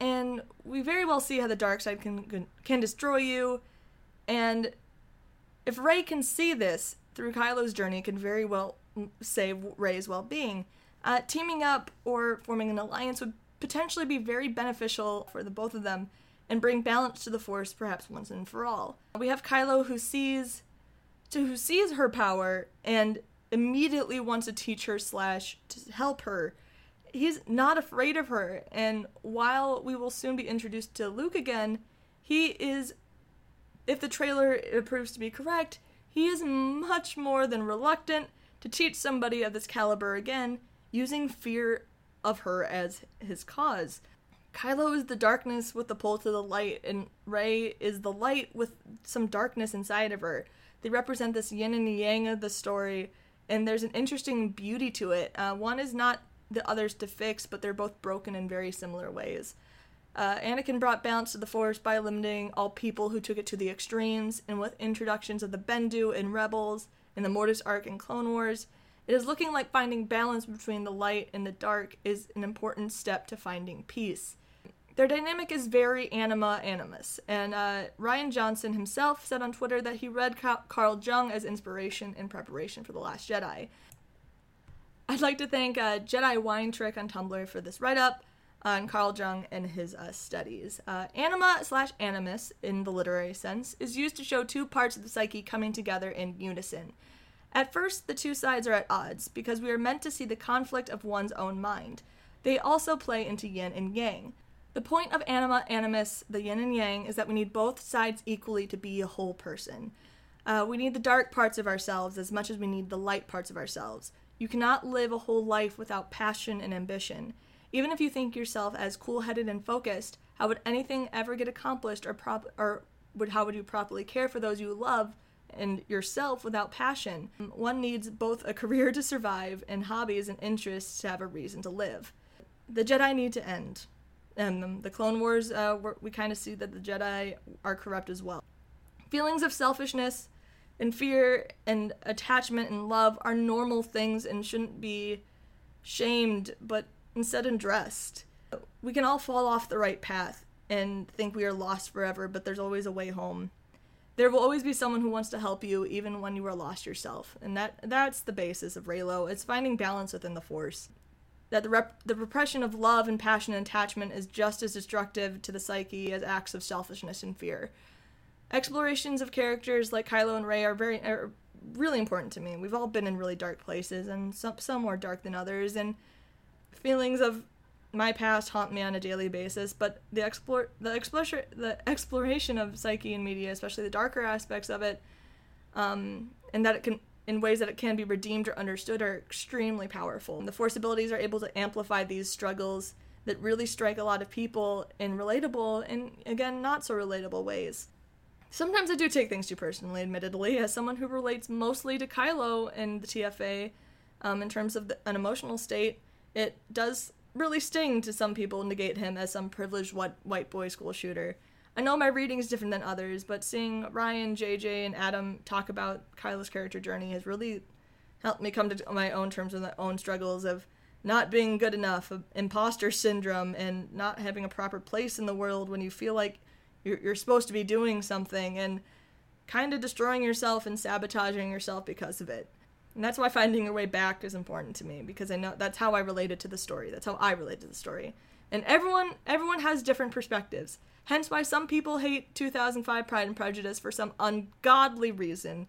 and we very well see how the dark side can can, destroy you and if Rey can see this through Kylo's journey, it can very well save Rey's well-being. Uh, teaming up or forming an alliance would potentially be very beneficial for the both of them and bring balance to the Force, perhaps once and for all. We have Kylo who sees, to who sees her power and immediately wants to teach her slash to help her he's not afraid of her. And while we will soon be introduced to Luke again, he is, if the trailer proves to be correct, he is much more than reluctant to teach somebody of this caliber again, using fear of her as his cause. Kylo is the darkness with the pull to the light, and Rey is the light with some darkness inside of her. They represent this yin and yang of the story, and there's an interesting beauty to it. Uh, one is not the others to fix, but they're both broken in very similar ways. Uh, Anakin brought balance to the Force by limiting all people who took it to the extremes, and with introductions of the Bendu and Rebels and the Mortis arc in Clone Wars, it is looking like finding balance between the light and the dark is an important step to finding peace. Their dynamic is very anima animus, and uh, Rian Johnson himself said on Twitter that he read Carl Jung as inspiration in preparation for The Last Jedi. I'd like to thank uh, Jedi Wine Trick on Tumblr for this write up on Carl Jung and his uh, studies. Uh, anima slash animus, in the literary sense, is used to show two parts of the psyche coming together in unison. At first, the two sides are at odds because we are meant to see the conflict of one's own mind. They also play into yin and yang. The point of anima animus, the yin and yang, is that we need both sides equally to be a whole person. Uh, we need the dark parts of ourselves as much as we need the light parts of ourselves. You cannot live a whole life without passion and ambition. Even if you think yourself as cool-headed and focused, how would anything ever get accomplished or prop or would how would you properly care for those you love and yourself without passion. One needs both a career to survive and hobbies and interests to have a reason to live. The Jedi need to end. And the Clone Wars, uh, we kind of see that the Jedi are corrupt as well. Feelings of selfishness and fear and attachment and love are normal things and shouldn't be shamed, but instead addressed. We can all fall off the right path and think we are lost forever, but there's always a way home. There will always be someone who wants to help you even when you are lost yourself. And that that's the basis of Reylo. It's finding balance within the force. That the rep- the repression of love and passion and attachment is just as destructive to the psyche as acts of selfishness and fear. Explorations of characters like Kylo and Rey are very are really important to me. We've all been in really dark places and some some more dark than others and feelings of my past haunt me on a daily basis, but the explore the exploration the exploration of psyche and media, especially the darker aspects of it, um, and that it can in ways that it can be redeemed or understood are extremely powerful. And the force abilities are able to amplify these struggles that really strike a lot of people in relatable and again not so relatable ways. Sometimes I do take things too personally, admittedly, as someone who relates mostly to Kylo and the TFA um, in terms of the, an emotional state. It does really sting to some people negate him as some privileged white, white boy school shooter. I know my reading is different than others, but seeing Rian, JJ, and Adam talk about Kylo's character journey has really helped me come to my own terms with my own struggles of not being good enough, of imposter syndrome, and not having a proper place in the world when you feel like you're, you're supposed to be doing something, and kind of destroying yourself and sabotaging yourself because of it. And that's why finding your way back is important to me because I know that's how I related to the story. That's how I related to the story. And everyone everyone has different perspectives. Hence why some people hate 2005 Pride and Prejudice for some ungodly reason.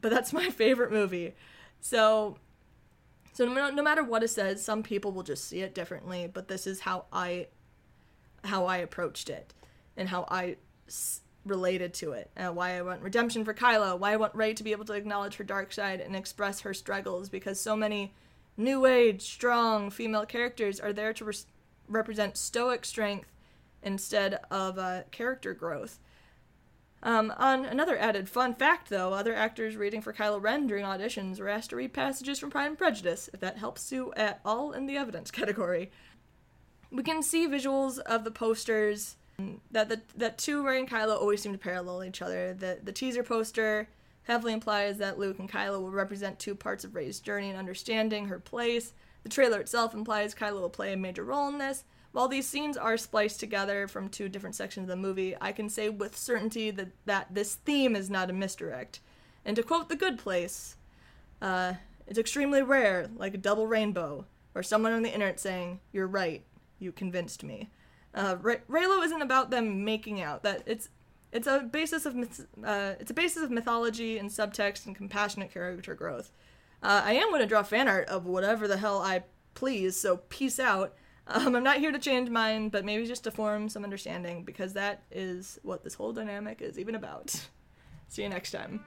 But that's my favorite movie. So so no, no matter what it says, some people will just see it differently, but this is how I how I approached it and how I related to it. Uh, why I want redemption for Kylo. Why I want Rey to be able to acknowledge her dark side and express her struggles because so many new age, strong female characters are there to re- represent stoic strength instead of uh, character growth. Um, on another added fun fact, though, other actors reading for Kylo Ren during auditions were asked to read passages from Pride and Prejudice, if that helps you at all in the evidence category. We can see visuals of the posters that the that two Rey and Kylo always seem to parallel each other. The the teaser poster heavily implies that Luke and Kylo will represent two parts of Rey's journey in understanding her place. The trailer itself implies Kylo will play a major role in this. While these scenes are spliced together from two different sections of the movie, I can say with certainty that, that this theme is not a misdirect. And to quote The Good Place, uh, it's extremely rare, like a double rainbow, or someone on the internet saying, You're right, you convinced me. Uh, Reylo isn't about them making out. That it's it's a basis of myth- uh, it's a basis of mythology and subtext and compassionate character growth. Uh, I am going to draw fan art of whatever the hell I please. So peace out. Um, I'm not here to change mine, but maybe just to form some understanding because that is what this whole dynamic is even about. See you next time.